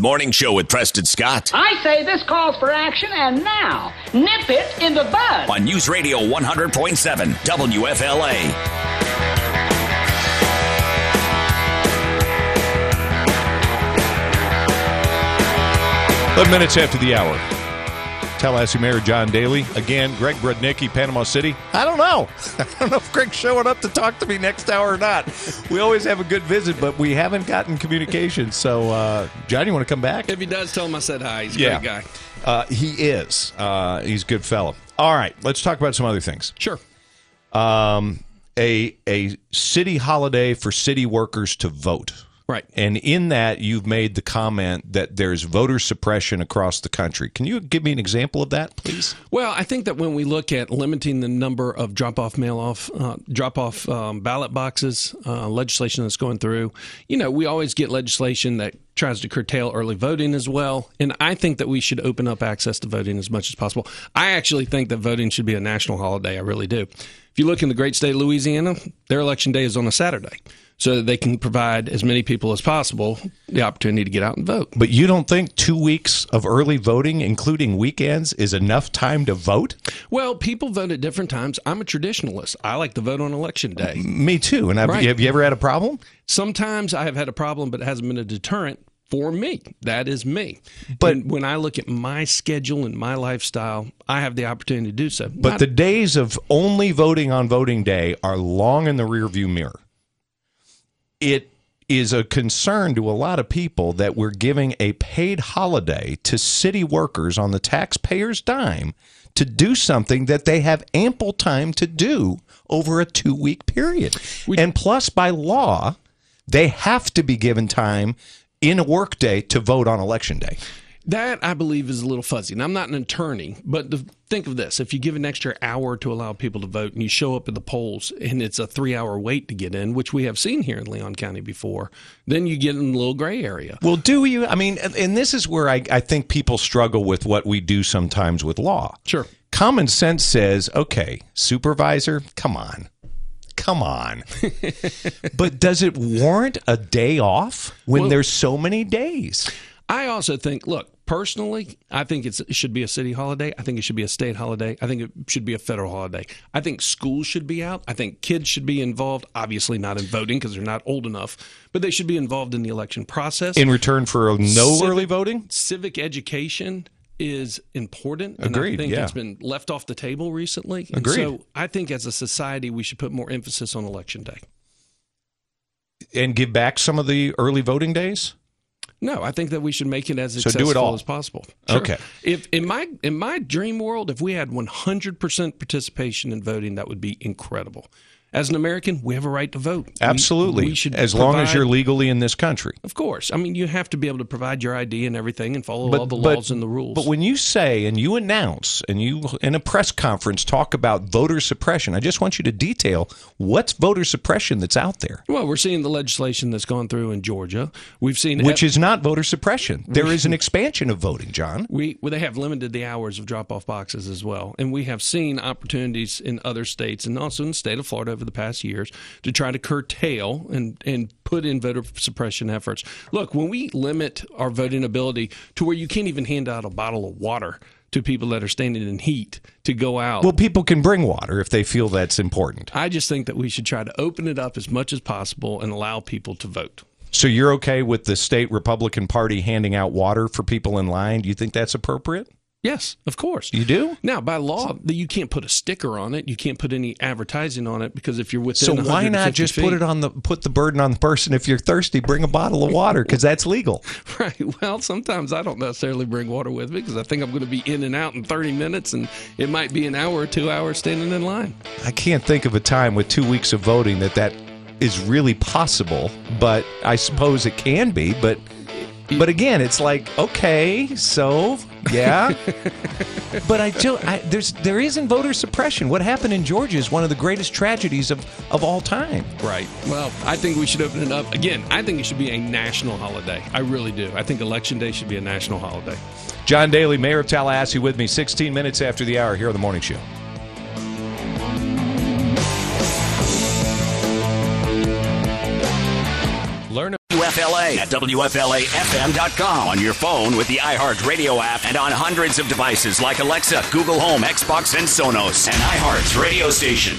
Speaker 2: Morning show with Preston Scott
Speaker 8: I say this calls for action, and now, nip it in the bud.
Speaker 2: on News Radio 100.7 WFLA.
Speaker 1: Eleven minutes after the hour. Tallahassee Mayor John Dailey. Again, Greg Brudnicki, Panama City. I don't know. I don't know if Greg's showing up to talk to me next hour or not. We always have a good visit, but we haven't gotten communication. So, uh, John, you want to come back?
Speaker 7: If he does, tell him I said hi. He's a
Speaker 1: Yeah.
Speaker 7: great guy.
Speaker 1: Uh, he is. Uh, he's a good fellow. All right, let's talk about some other things.
Speaker 7: Sure.
Speaker 1: Um, a a city holiday for city workers to vote.
Speaker 7: Right.
Speaker 1: And in that, you've made the comment that there's voter suppression across the country. Can you give me an example of that, please?
Speaker 7: Well, I think that when we look at limiting the number of drop-off mail-off, uh, drop-off um, ballot boxes, uh, legislation that's going through, you know, we always get legislation that tries to curtail early voting as well. And I think that we should open up access to voting as much as possible. I actually think that voting should be a national holiday. I really do. If you look in the great state of Louisiana, their election day is on a Saturday. So that they can provide as many people as possible the opportunity to get out and vote.
Speaker 1: But you don't think two weeks of early voting, including weekends, is enough time to vote?
Speaker 7: Well, people vote at different times. I'm a traditionalist. I like to vote on election day.
Speaker 1: Me too. And have,
Speaker 7: Right.
Speaker 1: have you ever had a problem?
Speaker 7: Sometimes I have had a problem, but it hasn't been a deterrent for me. That is me.
Speaker 1: But-
Speaker 7: And when I look at my schedule and my lifestyle, I have the opportunity to do so.
Speaker 1: But
Speaker 7: Not-
Speaker 1: the days of only voting on voting day are long in the rearview mirror. It is a concern to a lot of people that we're giving a paid holiday to city workers on the taxpayer's dime to do something that they have ample time to do over a two week period. and plus, by law, they have to be given time in a workday to vote on election day.
Speaker 7: That I believe is a little fuzzy. And I'm not an attorney, but to think of this: if you give an extra hour to allow people to vote, and you show up at the polls, and it's a three-hour wait to get in, which we have seen here in Leon County before, then you get in a little gray area.
Speaker 1: Well, do you? I mean, and- and this is where I, I think people struggle with what we do sometimes with law.
Speaker 7: Sure.
Speaker 1: Common sense says, okay, supervisor, come on. Come on. but does it warrant a day off when
Speaker 7: Well-
Speaker 1: there's so many days?
Speaker 7: I also think, look, personally, I think it's, it should be a city holiday. I think it should be a state holiday. I think it should be a federal holiday. I think schools should be out. I think kids should be involved, obviously not in voting because they're not old enough, but they should be involved in the election process.
Speaker 1: In return for no
Speaker 7: Civic-
Speaker 1: early voting?
Speaker 7: Civic education is important. And
Speaker 1: Agreed,
Speaker 7: I think
Speaker 1: yeah.
Speaker 7: it's been left off the table recently. And
Speaker 1: Agreed.
Speaker 7: So I think as a society, we should put more emphasis on election day.
Speaker 1: And give back some of the early voting days?
Speaker 7: No, I think that we should make it as
Speaker 1: So do it
Speaker 7: accessible
Speaker 1: all.
Speaker 7: as possible.
Speaker 1: Okay.
Speaker 7: If in my in my dream world, if we had 100% participation in voting, that would be incredible. As an American, we have a right to vote.
Speaker 1: Absolutely.
Speaker 7: We, should
Speaker 1: as long as you're legally in this country.
Speaker 7: Of course. I mean, you have to be able to provide your ID and everything and follow all the laws and the rules.
Speaker 1: But when you say and you announce and you in a press conference talk about voter suppression, I just want you to detail what's voter suppression that's out there,
Speaker 7: well, we're seeing the legislation that's gone through in Georgia. We've seen
Speaker 1: which is not voter suppression. There is an expansion of voting, John.
Speaker 7: We well, they have limited the hours of drop off boxes as well, and we have seen opportunities in other states and also in the state of Florida over the past years to try to curtail and and put in voter suppression efforts. Look, when we limit our voting ability to where you can't even hand out a bottle of water to people that are standing in heat to go out.
Speaker 1: Well, people can bring water if they feel that's important.
Speaker 7: I just think that we should try to open it up as much as possible and allow people to vote.
Speaker 1: So you're okay with the state Republican Party handing out water for people in line? Do you think that's appropriate?
Speaker 7: Yes, of course.
Speaker 1: You do?
Speaker 7: Now, by law, you can't put a sticker on it. You can't put any advertising on it because if you're within
Speaker 1: So why not just
Speaker 7: feet,
Speaker 1: put it on the put the burden on the person if you're thirsty, bring a bottle of water because that's legal.
Speaker 7: Right. Well, sometimes I don't necessarily bring water with me because I think I'm going to be in and out in 30 minutes, and it might be an hour or two hours standing in line.
Speaker 1: I can't think of a time with two weeks of voting that that is really possible, but I suppose it can be. But but again, it's like okay, so yeah, but I do. I, there's there isn't voter suppression. What happened in Georgia is one of the greatest tragedies of of all time.
Speaker 7: Right. Well, I think we should open it up again. I think it should be a national holiday. I really do. I think Election Day should be a national holiday.
Speaker 1: John Dailey, Mayor of Tallahassee, with me. 16 minutes after the hour here on the morning show.
Speaker 2: WFLA at WFLAFM.com on your phone with the iHeartRadio app and on hundreds of devices like Alexa, Google Home, Xbox, and Sonos. And iHeart's radio station.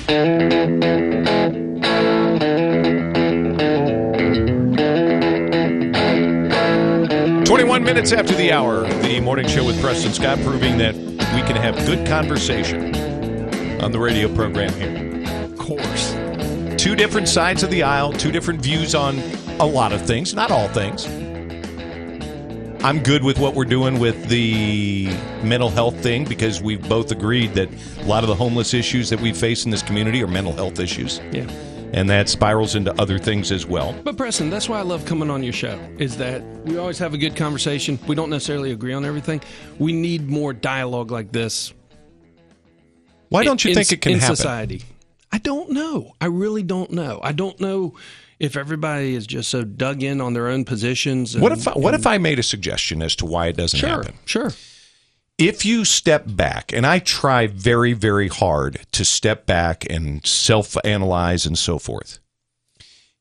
Speaker 1: Twenty-one minutes after the hour, the morning show with Preston Scott, proving that we can have good conversation on the radio program here.
Speaker 7: Of course.
Speaker 1: Two different sides of the aisle, two different views on a lot of things, not all things. I'm good with what we're doing with the mental health thing because we've both agreed that a lot of the homeless issues that we face in this community are mental health issues.
Speaker 7: Yeah.
Speaker 1: And that spirals into other things as well.
Speaker 7: But Preston, that's why I love coming on your show. Is that we always have a good conversation. We don't necessarily agree on everything. We need more dialogue like this.
Speaker 1: Why don't you
Speaker 7: in-
Speaker 1: think it can
Speaker 7: in
Speaker 1: happen?
Speaker 7: society? I don't know. I really don't know. I don't know if everybody is just so dug in on their own positions.
Speaker 1: What if I, what
Speaker 7: and-
Speaker 1: if I made a suggestion as to why it doesn't
Speaker 7: Sure,
Speaker 1: happen?
Speaker 7: sure.
Speaker 1: If you step back, and I try very, very hard to step back and self analyze and so forth.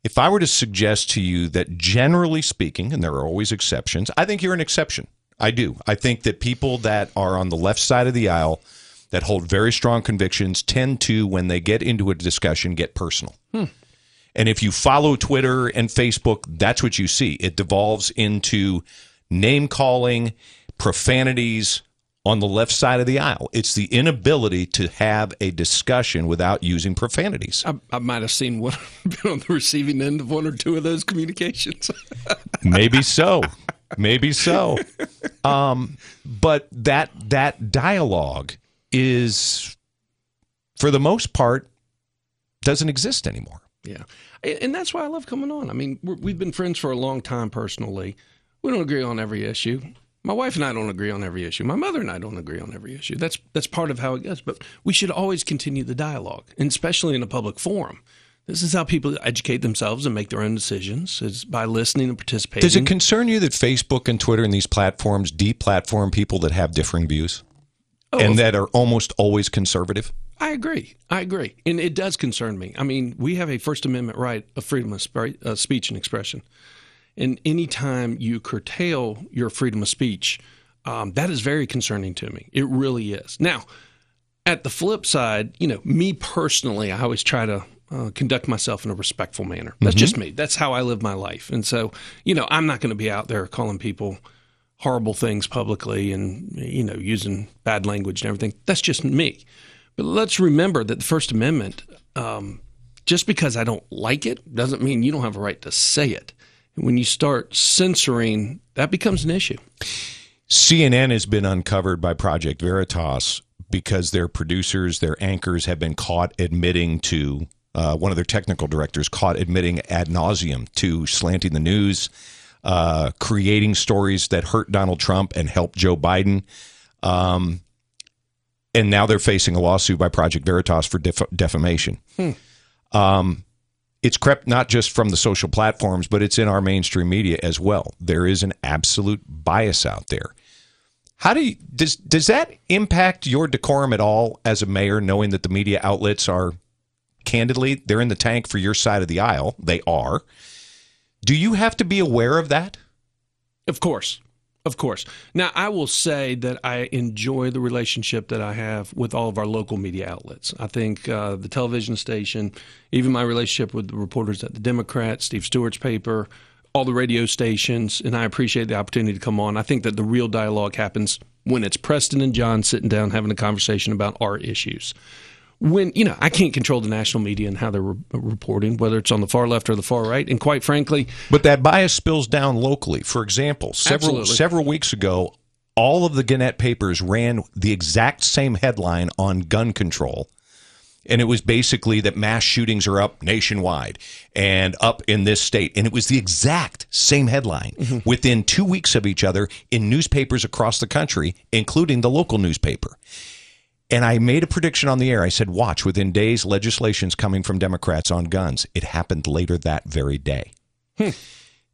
Speaker 1: If I were to suggest to you that generally speaking, and there are always exceptions, I think you're an exception. I do. I think that people that are on the left side of the aisle that hold very strong convictions tend to, when they get into a discussion, get personal. Hmm. And if you follow Twitter and Facebook, that's what you see. It devolves into name calling, profanities on the left side of the aisle. It's the inability to have a discussion without using profanities.
Speaker 7: I, I might have seen one, been on the receiving end of one or two of those communications.
Speaker 1: Maybe so. Maybe so. Um, but that that dialogue is, for the most part, doesn't exist anymore.
Speaker 7: Yeah, and that's why I love coming on. I mean, we've been friends for a long time personally. We don't agree on every issue. My wife and I don't agree on every issue. My mother and I don't agree on every issue. That's that's part of how it goes. But we should always continue the dialogue, and especially in a public forum. This is how people educate themselves and make their own decisions is by listening and participating.
Speaker 1: Does it concern you that Facebook and Twitter and these platforms deplatform people that have differing views
Speaker 7: Oh,
Speaker 1: and that are almost always conservative?
Speaker 7: I agree. I agree, and it does concern me. I mean, we have a First Amendment right of freedom of uh, speech and expression, and anytime you curtail your freedom of speech, um, that is very concerning to me. It really is. Now, at the flip side, you know, me personally, I always try to uh, conduct myself in a respectful manner. That's
Speaker 1: Mhm.
Speaker 7: just me. That's how I live my life, and so you know, I'm not going to be out there calling people horrible things publicly and you know using bad language and everything. That's just me. But let's remember that the First Amendment, um, just because I don't like it, doesn't mean you don't have a right to say it. And when you start censoring, that becomes an issue.
Speaker 1: CNN has been uncovered by Project Veritas because their producers, their anchors have been caught admitting to, uh, one of their technical directors caught admitting ad nauseum to slanting the news, uh, creating stories that hurt Donald Trump and help Joe Biden. Um, and now they're facing a lawsuit by Project Veritas for def- defamation.
Speaker 7: Hmm.
Speaker 1: Um, it's crept not just from the social platforms, but it's in our mainstream media as well. There is an absolute bias out there. How do you, does does that impact your decorum at all as a mayor, knowing that the media outlets are candidly they're in the tank for your side of the aisle? They are. Do you have to be aware of that?
Speaker 7: Of course. Of course. Now, I will say that I enjoy the relationship that I have with all of our local media outlets. I think uh, the television station, even my relationship with the reporters at the Democrat, Steve Stewart's paper, all the radio stations, and I appreciate the opportunity to come on. I think that the real dialogue happens when it's Preston and John sitting down having a conversation about our issues. When, you know, I can't control the national media and how they're re- reporting, whether it's on the far left or the far right. And quite frankly,
Speaker 1: But that bias spills down locally. For example, several
Speaker 7: Absolutely.
Speaker 1: several weeks ago, all of the Gannett papers ran the exact same headline on gun control. And it was basically that mass shootings are up nationwide and up in this state. And it was the exact same headline mm-hmm. within two weeks of each other in newspapers across the country, including the local newspaper. And I made a prediction on the air. I said, watch, within days, legislation's coming from Democrats on guns. It happened later that very day. Hmm.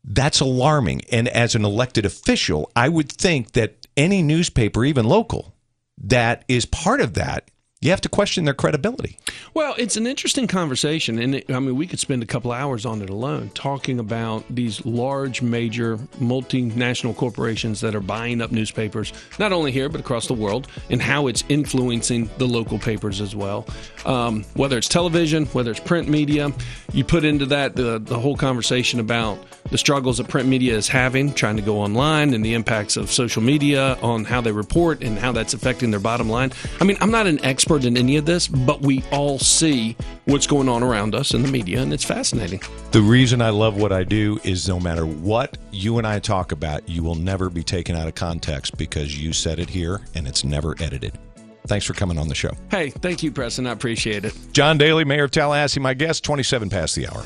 Speaker 1: That's alarming. And as an elected official, I would think that any newspaper, even local, that is part of that, you have to question their credibility.
Speaker 7: Well, it's an interesting conversation, and it, I mean, we could spend a couple hours on it alone talking about these large, major, multinational corporations that are buying up newspapers, not only here but across the world, and how it's influencing the local papers as well. Um, whether it's television, whether it's print media, you put into that the the whole conversation about the struggles that print media is having, trying to go online, and the impacts of social media on how they report and how that's affecting their bottom line. I mean, I'm not an expert in any of this, but we all see what's going on around us in the media, and it's fascinating.
Speaker 1: The reason I love what I do is no matter what you and I talk about, you will never be taken out of context because you said it here and it's never edited. Thanks for coming on the show.
Speaker 7: Hey, thank you, Preston. I appreciate it.
Speaker 1: John Dailey, Mayor of Tallahassee, my guest, 27 past the hour.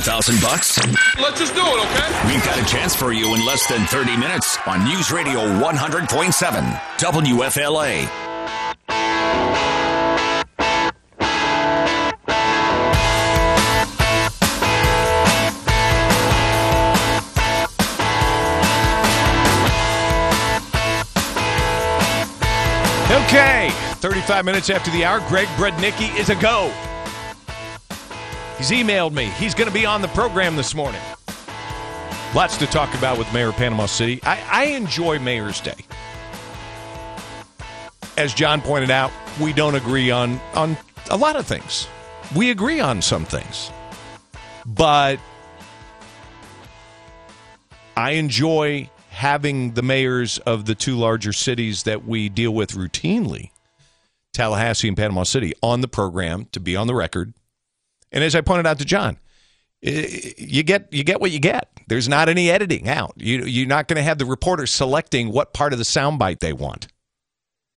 Speaker 2: thousand bucks?
Speaker 9: Let's just do it, okay?
Speaker 2: We've got a chance for you in less than 30 minutes on News Radio 100.7, WFLA.
Speaker 1: Okay, 35 minutes after the hour, Greg Brudnicki is a go. He's emailed me. He's going to be on the program this morning. Lots to talk about with Mayor of Panama City. I, I enjoy Mayor's Day. As John pointed out, we don't agree on, on a lot of things. We agree on some things. But I enjoy having the mayors of the two larger cities that we deal with routinely, Tallahassee and Panama City, on the program to be on the record. And as I pointed out to John, eh, you get you get what you get. There's not any editing out. You, you're not going to have the reporter selecting what part of the soundbite they want.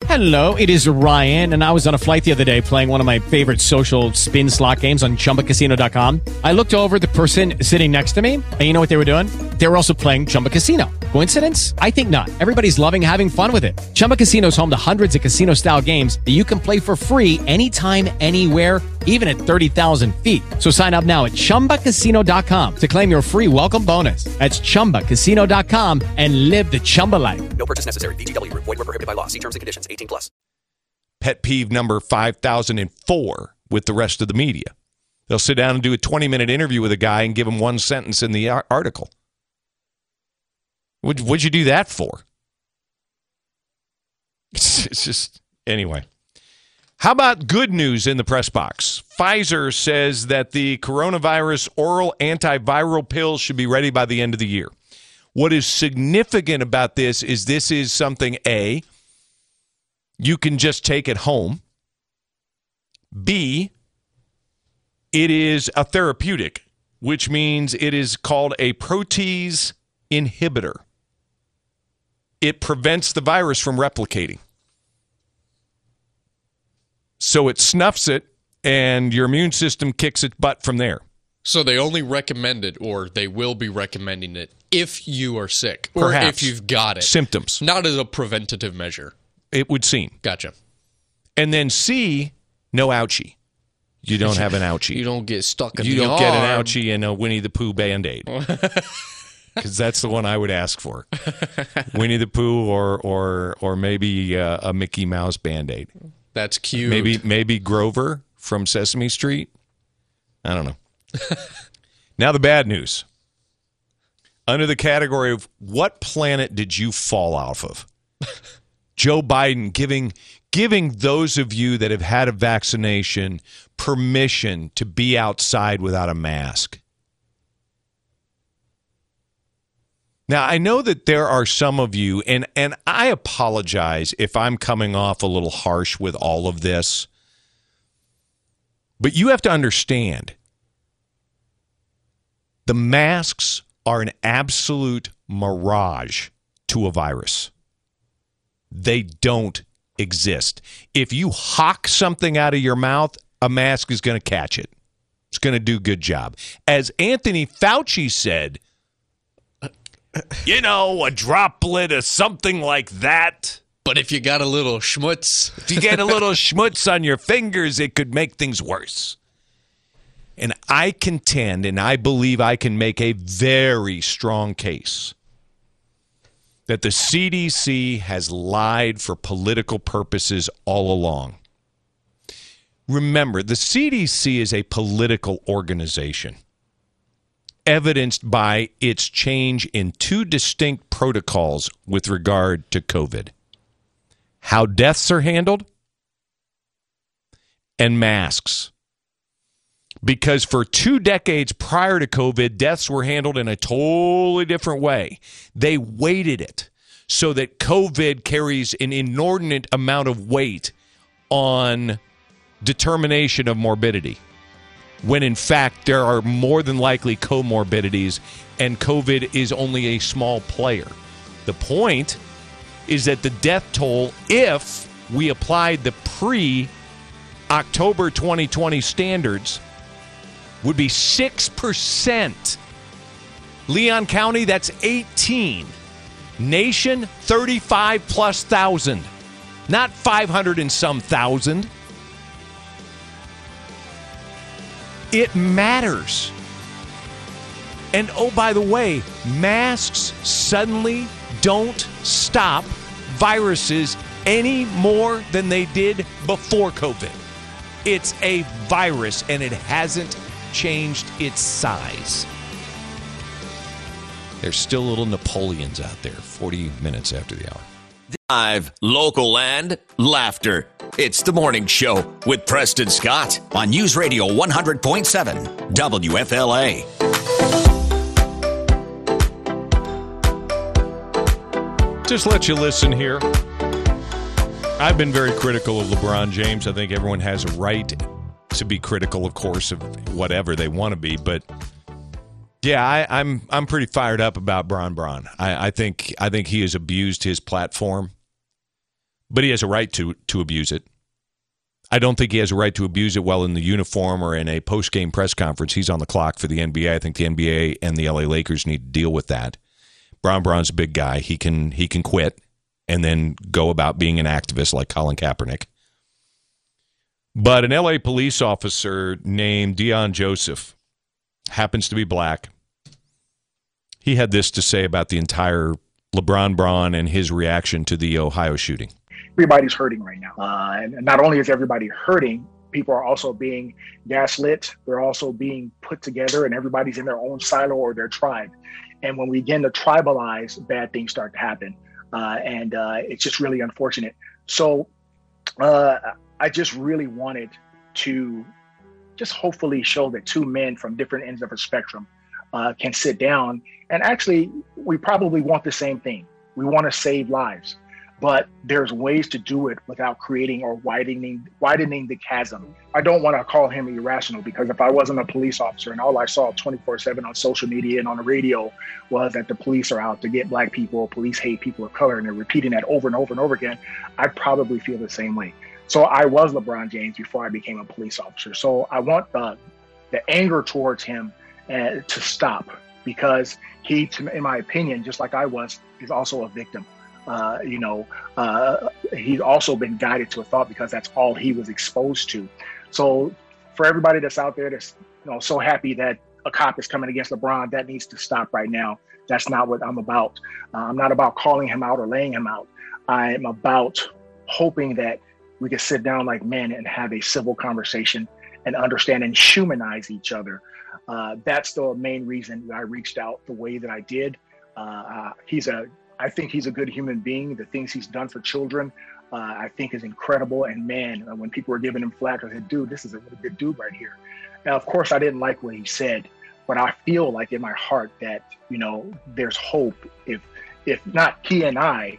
Speaker 4: Hello, it is Ryan, and I was on a flight the other day playing one of my favorite social spin slot games on ChumbaCasino.com. I looked over the person sitting next to me, and you know what they were doing? They were also playing Chumba Casino. Coincidence? I think not. Everybody's loving having fun with it. Chumba Casino is home to hundreds of casino-style games that you can play for free anytime, anywhere, even at 30,000 feet. So sign up now at ChumbaCasino.com to claim your free welcome bonus. That's ChumbaCasino.com and live the Chumba life.
Speaker 5: No purchase necessary. VGW. Void were prohibited by law. See terms and conditions. 18 plus.
Speaker 1: Pet peeve number 5004 with the rest of the media. They'll sit down and do a 20 minute interview with a guy and give him one sentence in the article. What, what'd you do that for? It's, it's just, anyway. How about good news in the press box? Pfizer says that the coronavirus oral antiviral pill should be ready by the end of the year. What is significant about this is this is something A, you can just take it home. B, it is a therapeutic, which means it is called a protease inhibitor. It prevents the virus from replicating. So it snuffs it, and your immune system kicks its butt from there.
Speaker 3: So they only recommend it, or they will be recommending it if you are sick, or
Speaker 1: Perhaps.
Speaker 3: if you've got it.
Speaker 1: Symptoms.
Speaker 3: Not as a preventative measure.
Speaker 1: It would seem.
Speaker 3: Gotcha.
Speaker 1: And then C, no ouchie. You don't have an ouchie.
Speaker 3: You don't get stuck in
Speaker 1: you
Speaker 3: the
Speaker 1: don't get an ouchie and a Winnie the Pooh band aid. Because that's the one I would ask for. Winnie the Pooh or or or maybe uh, a Mickey Mouse band aid.
Speaker 3: That's cute.
Speaker 1: Maybe maybe Grover from Sesame Street. I don't know. now the bad news. Under the category of what planet did you fall off of? Joe Biden giving giving those of you that have had a vaccination permission to be outside without a mask. Now, I know that there are some of you and and I apologize if I'm coming off a little harsh with all of this. But you have to understand the masks are an absolute mirage to a virus. They don't exist. If you hawk something out of your mouth, a mask is going to catch it. It's going to do good job. As Anthony Fauci said, you know, a droplet of something like that.
Speaker 3: But if you got a little schmutz,
Speaker 1: If you get a little schmutz on your fingers, it could make things worse. And I contend, and I believe I can make a very strong case that the CDC has lied for political purposes all along. Remember, the CDC is a political organization, evidenced by its change in two distinct protocols with regard to COVID how deaths are handled and masks. Because for two decades prior to COVID, deaths were handled in a totally different way. They weighted it so that COVID carries an inordinate amount of weight on determination of morbidity. When in fact, there are more than likely comorbidities, and COVID is only a small player. The point is that the death toll, if we applied the pre October 2020 standards, would be 6%. Leon County, that's 18. Nation, 35 plus thousand. Not 500 and some thousand. It matters. And oh, by the way, masks suddenly don't stop viruses any more than they did before COVID. It's a virus and it hasn't changed its size. There's still little Napoleons out there 40 minutes after the hour.
Speaker 2: Live, local, and laughter. It's the morning show with Preston Scott on News Radio 100.7 WFLA.
Speaker 1: Just let you listen here. I've been very critical of LeBron James. I think everyone has a right to be critical, of course, of whatever they want to be. But yeah, I, I'm I'm pretty fired up about Bron Bron. I, I think I think he has abused his platform, but he has a right to to abuse it. I don't think he has a right to abuse it while in the uniform or in a post game press conference. He's on the clock for the NBA. I think the NBA and the LA Lakers need to deal with that. Bron Bron's a big guy. He can he can quit and then go about being an activist like Colin Kaepernick. But an LA police officer named Deon Joseph happens to be black. He had this to say about the entire LeBron Bron and his reaction to the Ohio shooting.
Speaker 10: Everybody's hurting right now. Uh, and not only is everybody hurting, people are also being gaslit. They're also being put together, and everybody's in their own silo or their tribe. And when we begin to tribalize, bad things start to happen. Uh, and uh, it's just really unfortunate. So uh, I just really wanted to just hopefully show that two men from different ends of a spectrum uh, can sit down and actually we probably want the same thing. We want to save lives, but there's ways to do it without creating or widening widening the chasm. I don't want to call him irrational because if I wasn't a police officer and all I saw 24/7 on social media and on the radio was that the police are out to get black people, police hate people of color, and they're repeating that over and over and over again, I'd probably feel the same way. So I was LeBron James before I became a police officer. So I want the the anger towards him uh, to stop because he, in my opinion, just like I was, is also a victim. Uh, you know, uh, he's also been guided to a thought because that's all he was exposed to. So for everybody that's out there that's you know so happy that a cop is coming against LeBron, that needs to stop right now. That's not what I'm about. Uh, I'm not about calling him out or laying him out. I am about hoping that we can sit down like men and have a civil conversation and understand and humanize each other. Uh, that's the main reason I reached out the way that I did. Uh, uh, he's a, I think he's a good human being. The things he's done for children, uh, I think is incredible. And man, uh, when people were giving him flack, I said, dude, this is a really good dude right here. Now, of course, I didn't like what he said, but I feel like in my heart that, you know, there's hope. If, if not he and I,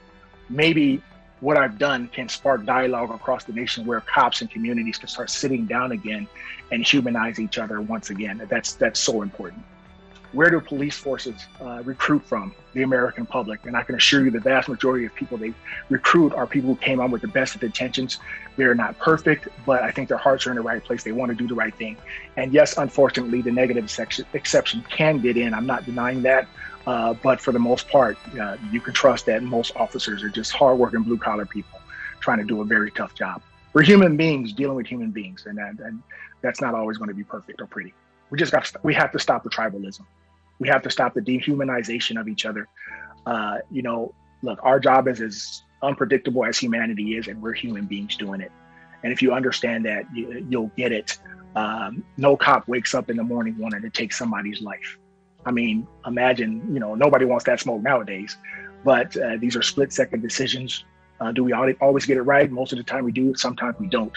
Speaker 10: maybe what I've done can spark dialogue across the nation where cops and communities can start sitting down again and humanize each other once again. That's that's so important. Where do police forces uh, recruit from? The American public, and I can assure you, the vast majority of people they recruit are people who came on with the best of intentions. They're not perfect, but I think their hearts are in the right place. They want to do the right thing. And yes, unfortunately, the negative section, exception can get in. I'm not denying that. Uh, but for the most part, uh, you can trust that most officers are just hardworking blue collar people trying to do a very tough job. We're human beings dealing with human beings, and, and, and that's not always going to be perfect or pretty. We just got to, we have to stop the tribalism. We have to stop the dehumanization of each other. Uh, you know, look, our job is as unpredictable as humanity is, and we're human beings doing it. And if you understand that, you, will get it. Um, no cop wakes up in the morning wanting to take somebody's life. I mean, imagine, you know, nobody wants that smoke nowadays, but uh, these are split second decisions. Uh, do we always get it right? Most of the time we do, sometimes we don't.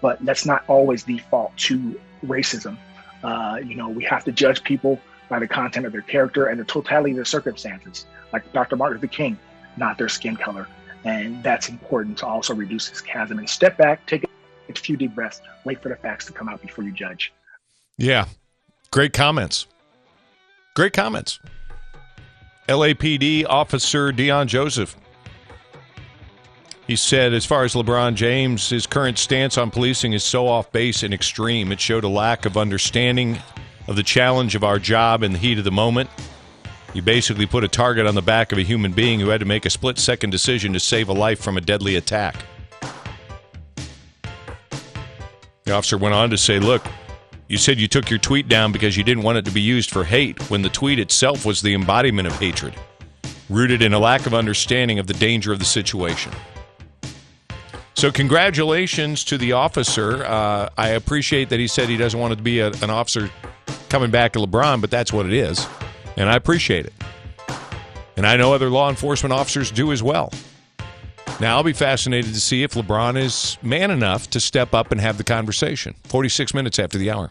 Speaker 10: But that's not always default to racism. Uh, you know, we have to judge people by the content of their character and the totality of their circumstances, like Dr. Martin Luther King, not their skin color. And that's important to also reduce this chasm and step back, take a few deep breaths, wait for the facts to come out before you judge.
Speaker 1: Yeah. Great comments. Great comments. LAPD officer Deon Joseph. He said, as far as LeBron James, his current stance on policing is so off base and extreme. It showed a lack of understanding of the challenge of our job in the heat of the moment. You basically put a target on the back of a human being who had to make a split second decision to save a life from a deadly attack. The officer went on to say, Look, you said you took your tweet down because you didn't want it to be used for hate, when the tweet itself was the embodiment of hatred, rooted in a lack of understanding of the danger of the situation. So, congratulations to the officer. Uh, I appreciate that he said he doesn't want to be a, an officer coming back to LeBron, but that's what it is. And I appreciate it. And I know other law enforcement officers do as well. Now, I'll be fascinated to see if LeBron is man enough to step up and have the conversation. 46 minutes after the hour.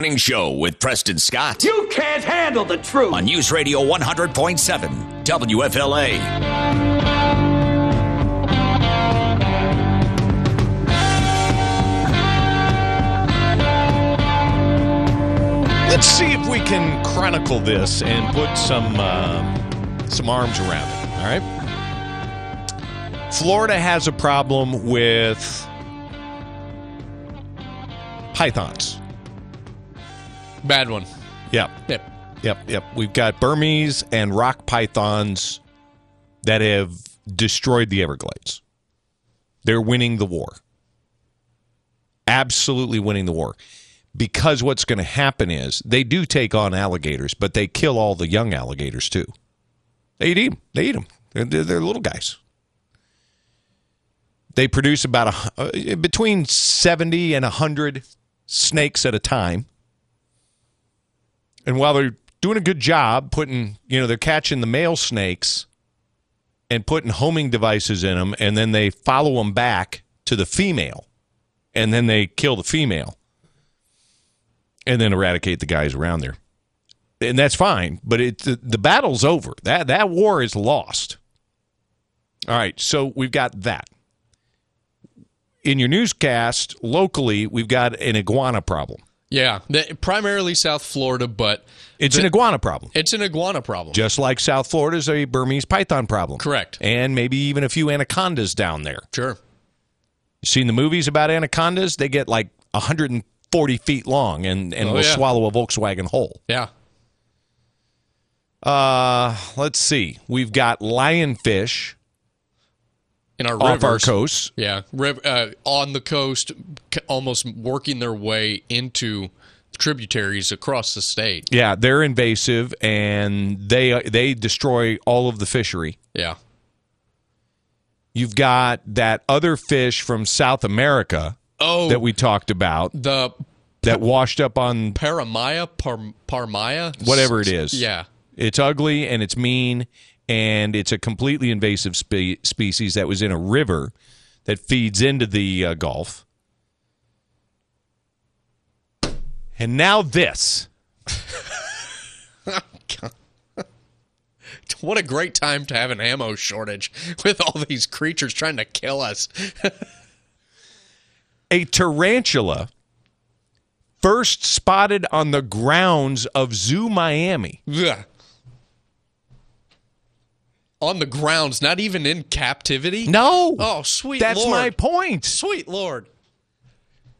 Speaker 2: Morning Show with Preston Scott.
Speaker 8: You can't handle the truth.
Speaker 2: On News Radio 100.7 WFLA.
Speaker 1: Let's see if we can chronicle this and put some uh, some arms around it. All right. Florida has a problem with pythons.
Speaker 3: Bad one.
Speaker 1: Yep.
Speaker 3: Yep.
Speaker 1: Yep. Yep. We've got Burmese and rock pythons that have destroyed the Everglades. They're winning the war. Absolutely winning the war. Because what's going to happen is they do take on alligators, but they kill all the young alligators too. They eat them. They eat them. They're, they're, little guys. They produce about a, uh, between 70 and 100 snakes at a time. And while they're doing a good job putting, you know, they're catching the male snakes and putting homing devices in them, and then they follow them back to the female, and then they kill the female, and then eradicate the guys around there. And that's fine, but it the, the battle's over. That that war is lost. All right, so we've got that. In your newscast locally, we've got an iguana problem.
Speaker 3: Yeah, the, primarily South Florida, but
Speaker 1: It's
Speaker 3: the-
Speaker 1: an iguana problem.
Speaker 3: It's an iguana problem.
Speaker 1: Just like South Florida is a Burmese python problem.
Speaker 3: Correct.
Speaker 1: And maybe even a few anacondas down there.
Speaker 3: Sure.
Speaker 1: You seen the movies about anacondas? They get like 140 feet long and, and
Speaker 3: Oh,
Speaker 1: will
Speaker 3: yeah.
Speaker 1: swallow a Volkswagen whole.
Speaker 3: Yeah.
Speaker 1: Uh, let's see. We've got lionfish
Speaker 3: In our
Speaker 1: off our
Speaker 3: rivers.
Speaker 1: coast.
Speaker 3: Yeah, riv- uh, on the coast, c- almost working their way into tributaries across the state.
Speaker 1: Yeah, they're invasive and they they destroy all of the fishery.
Speaker 3: Yeah.
Speaker 1: You've got that other fish from South America
Speaker 3: Oh,
Speaker 1: that we talked about
Speaker 3: the
Speaker 1: that washed up on
Speaker 3: Paramaya, Par- Parmaya,
Speaker 1: whatever it is.
Speaker 3: Yeah.
Speaker 1: It's ugly and it's mean and it's a completely invasive spe- species that was in a river that feeds into the uh, Gulf. And now this.
Speaker 3: What a great time to have an ammo shortage with all these creatures trying to kill us.
Speaker 1: A tarantula first spotted on the grounds of Zoo Miami.
Speaker 3: Ugh. On the grounds, not even in captivity.
Speaker 1: No.
Speaker 3: Oh, sweet Lord.
Speaker 1: That's
Speaker 3: Lord.
Speaker 1: my point.
Speaker 3: Sweet Lord.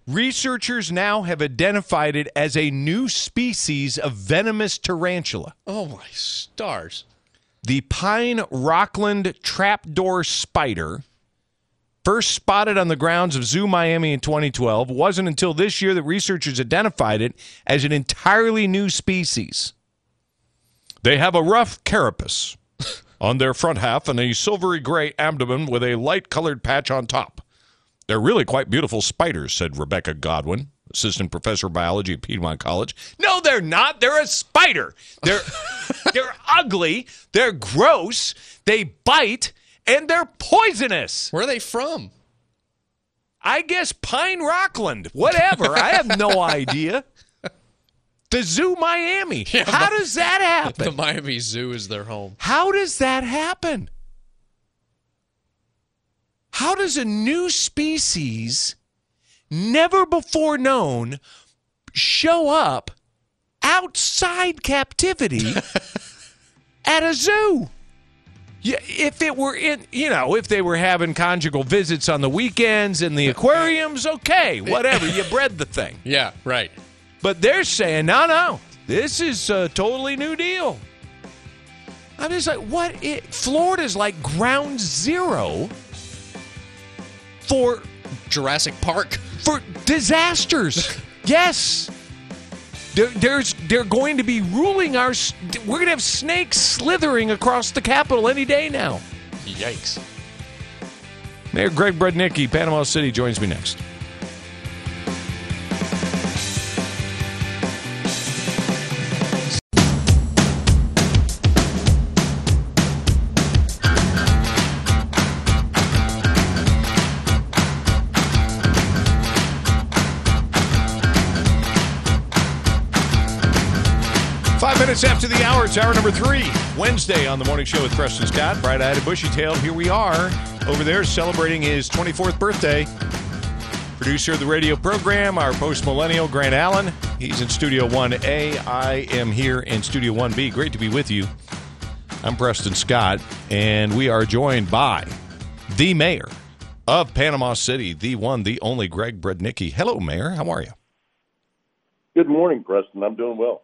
Speaker 1: Researchers now have identified it as a new species of venomous tarantula.
Speaker 3: Oh my stars.
Speaker 1: The pine rockland trapdoor spider first spotted on the grounds of Zoo Miami in 2012. Wasn't until this year that researchers identified it as an entirely new species. They have a rough carapace on their front half and a silvery gray abdomen with a light colored patch on top. They're really quite beautiful spiders, said Rebecca Godwin, assistant professor of biology at Piedmont College. No, they're not. They're a spider. They're they're ugly. They're gross. They bite and they're poisonous.
Speaker 3: Where are they from?
Speaker 1: I guess Pine Rockland. Whatever. I have no idea. The Zoo Miami. How does that happen?
Speaker 3: The Miami Zoo is their home.
Speaker 1: How does that happen? How does a new species, never before known, show up outside captivity at a zoo? Yeah, if it were in, you know, if they were having conjugal visits on the weekends in the aquariums, okay, whatever. You bred the thing.
Speaker 3: Yeah, right.
Speaker 1: But they're saying, no, no, this is a totally new deal. I'm just like, what? It, Florida's like ground zero for
Speaker 3: Jurassic Park.
Speaker 1: for disasters. yes. There, there's they're going to be ruling our. We're going to have snakes slithering across the Capitol any day now.
Speaker 3: Yikes.
Speaker 1: Mayor Greg Brudnicki, Panama City, joins me next. Minutes after the hour, it's hour number three. Wednesday on the morning show with Preston Scott. Bright eyed and bushy tailed. Here we are over there celebrating his 24th birthday. Producer of the radio program, our post millennial, Grant Allen. He's in Studio 1A. I am here in Studio 1B. Great to be with you. I'm Preston Scott, and we are joined by the mayor of Panama City, the one, the only Greg Brudnicki. Hello, Mayor. How are you?
Speaker 11: Good morning, Preston. I'm doing well.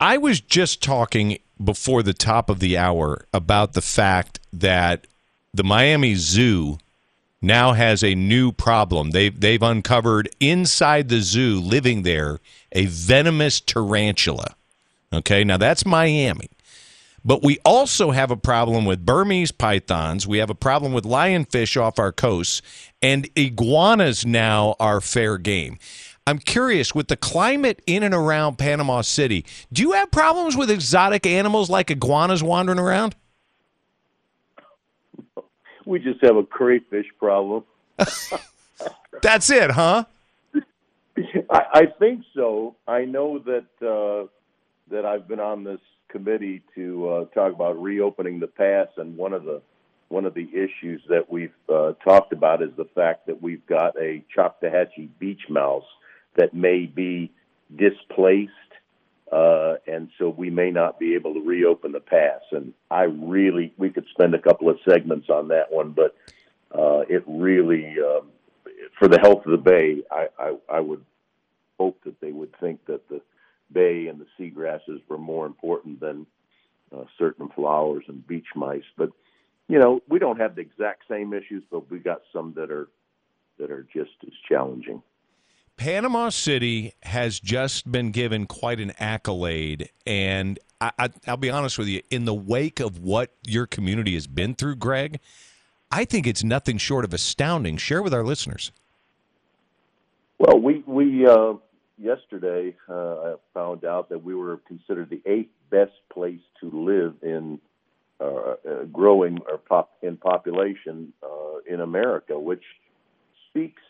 Speaker 1: I was just talking before the top of the hour about the fact that the Miami Zoo now has a new problem. They've they've uncovered inside the zoo, living there, a venomous tarantula. Okay, now that's Miami. But we also have a problem with Burmese pythons. We have a problem with lionfish off our coasts, and iguanas now are fair game. I'm curious with the climate in and around Panama City, do you have problems with exotic animals like iguanas wandering around?
Speaker 11: We just have a crayfish problem.
Speaker 1: That's it, huh?
Speaker 11: I, I think so. I know that uh, that I've been on this committee to uh, talk about reopening the pass, and one of the one of the issues that we've uh, talked about is the fact that we've got a Choctawhatchee beach mouse that may be displaced, uh, and so we may not be able to reopen the pass. And I really, we could spend a couple of segments on that one, but uh, it really, um, for the health of the bay, I, I, I would hope that they would think that the bay and the seagrasses were more important than uh, certain flowers and beach mice. But you know, we don't have the exact same issues, but we got some that are that are just as challenging.
Speaker 1: Panama City has just been given quite an accolade, and I, I, I'll be honest with you. In the wake of what your community has been through, Greg, I think it's nothing short of astounding. Share with our listeners.
Speaker 11: Well, we we uh, yesterday uh, found out that we were considered the eighth best place to live in uh, uh, growing or pop in population uh, in America, which speaks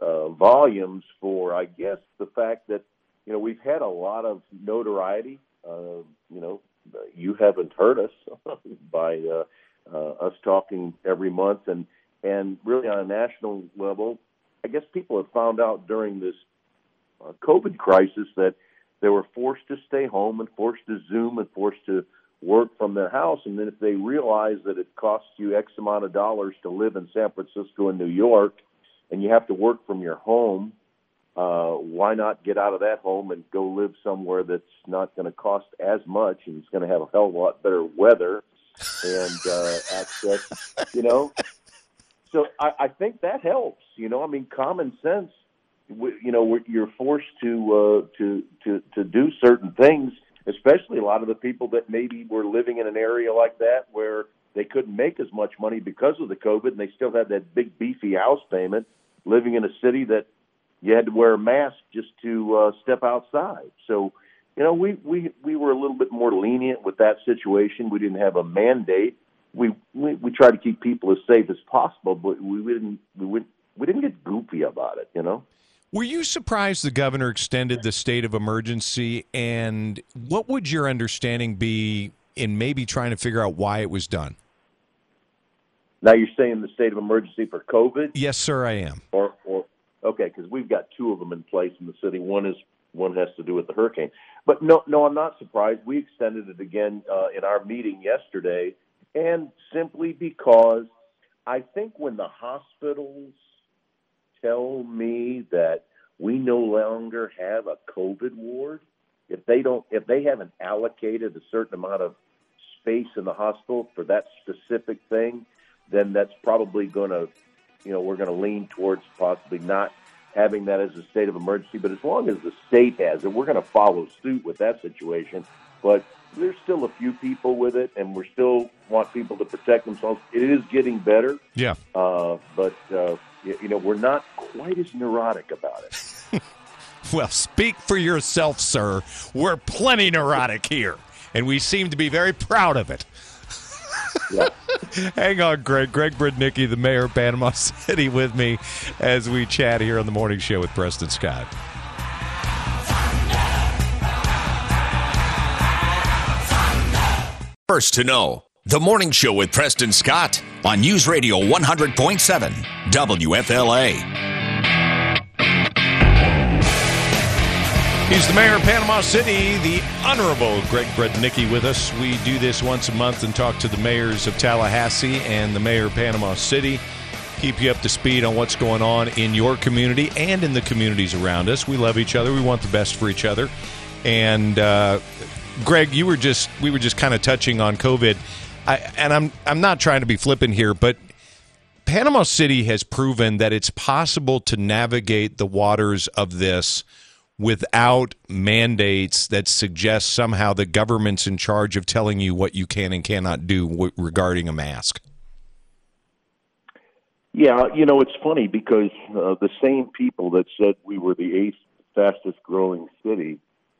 Speaker 11: uh, volumes for, I guess, the fact that you know we've had a lot of notoriety. Uh, you know, you haven't heard us by uh, uh, us talking every month, and and really on a national level, I guess people have found out during this uh, COVID crisis that they were forced to stay home and forced to Zoom and forced to work from their house. And then if they realize that it costs you X amount of dollars to live in San Francisco and New York, and you have to work from your home, uh, why not get out of that home and go live somewhere that's not going to cost as much and it's going to have a hell of a lot better weather and uh, access, you know? so I, I think that helps. You know, I mean, common sense. You know, you're forced to uh, to to to do certain things, especially a lot of the people that maybe were living in an area like that where they couldn't make as much money because of the COVID, and they still had that big beefy house payment, living in a city that you had to wear a mask just to uh, step outside. So, you know, we we we were a little bit more lenient with that situation. We didn't have a mandate. We we, we tried to keep people as safe as possible, but we didn't we would we didn't get goofy about it. You know.
Speaker 1: Were you surprised the governor extended the state of emergency? And what would your understanding be in maybe trying to figure out why it was done?
Speaker 11: Now you're saying the state of emergency for COVID,
Speaker 1: Yes, sir, I am.
Speaker 11: or or okay, because we've got two of them in place in the city. One is one has to do with the hurricane, but no, no, I'm not surprised. We extended it again uh, in our meeting yesterday, and simply because I think when the hospitals tell me that we no longer have a COVID ward, if they don't, if they haven't allocated a certain amount of space in the hospital for that specific thing, then that's probably going to, you know, we're going to lean towards possibly not having that as a state of emergency. But as long as the state has it, we're going to follow suit with that situation. But there's still a few people with it, and we still want people to protect themselves. It is getting better,
Speaker 1: Yeah.
Speaker 11: uh, but uh, you, you know, we're not quite as neurotic about it.
Speaker 1: Well, speak for yourself, sir. We're plenty neurotic here, and we seem to be very proud of it. Hang on, Greg. Greg Brudnicki, the mayor of Panama City, with me as we chat here on the morning show with Preston Scott.
Speaker 2: First to know. The Morning Show with Preston Scott on News Radio 100.7 WFLA.
Speaker 1: He's the mayor of Panama City, the Honorable Greg Brudnicki with us. We do this once a month and talk to the mayors of Tallahassee and the mayor of Panama City. Keep you up to speed on what's going on in your community and in the communities around us. We love each other. We want the best for each other. And uh, Greg, you were just we were just kind of touching on COVID. I, and I'm I'm not trying to be flippant here, but Panama City has proven that it's possible to navigate the waters of this without mandates that suggest somehow the government's in charge of telling you what you can and cannot do w- regarding a mask.
Speaker 11: Yeah, you know, it's funny because uh, the same people that said we were the eighth fastest growing city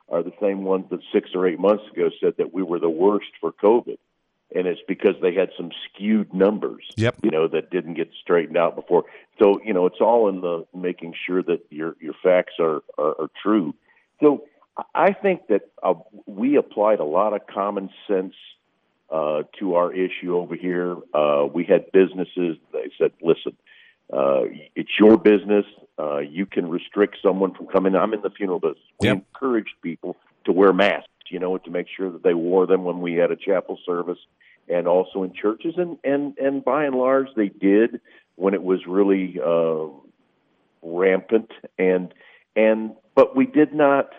Speaker 11: are the same ones that six or eight months ago said that we were the worst for COVID. And it's because they had some skewed numbers,
Speaker 1: yep.
Speaker 11: you know, that didn't get straightened out before. So, you know, it's all in the making sure that your your facts are are, are true. So, I think that uh, we applied a lot of common sense uh, to our issue over here. Uh, we had businesses. They said, "Listen, uh, it's your business. Uh, you can restrict someone from coming." I'm in the funeral business. We encouraged people to wear masks, you know, to make sure that they wore them when we had a chapel service, and also in churches. And and and by and large, they did when it was really uh, rampant. And and but we did not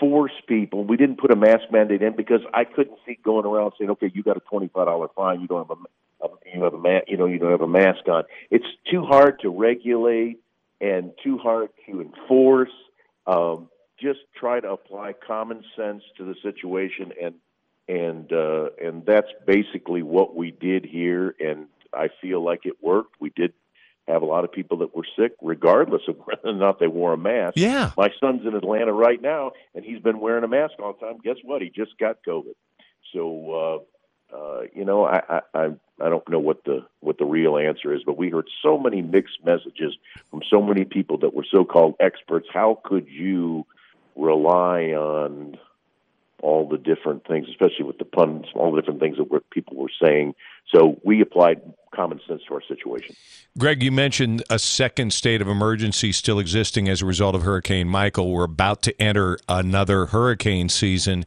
Speaker 11: force people. We didn't put a mask mandate in because I couldn't see going around saying, "Okay, you got a twenty-five dollar fine. You don't have a, a you have a ma- you know you don't have a mask on." It's too hard to regulate and too hard to enforce. Um, just try to apply common sense to the situation, and and uh, and that's basically what we did here. And I feel like it worked. We did have a lot of people that were sick, regardless of whether or not they wore a mask.
Speaker 1: Yeah.
Speaker 11: My son's in Atlanta right now, and he's been wearing a mask all the time. Guess what? He just got COVID. So, uh, uh, you know, I, I, I, don't know what the what the real answer is, but we heard so many mixed messages from so many people that were so-called experts. How could you rely on all the different things, especially with the puns, all the different things that were, people were saying? So we applied common sense to our situation.
Speaker 1: Greg, you mentioned a second state of emergency still existing as a result of Hurricane Michael. We're about to enter another hurricane season.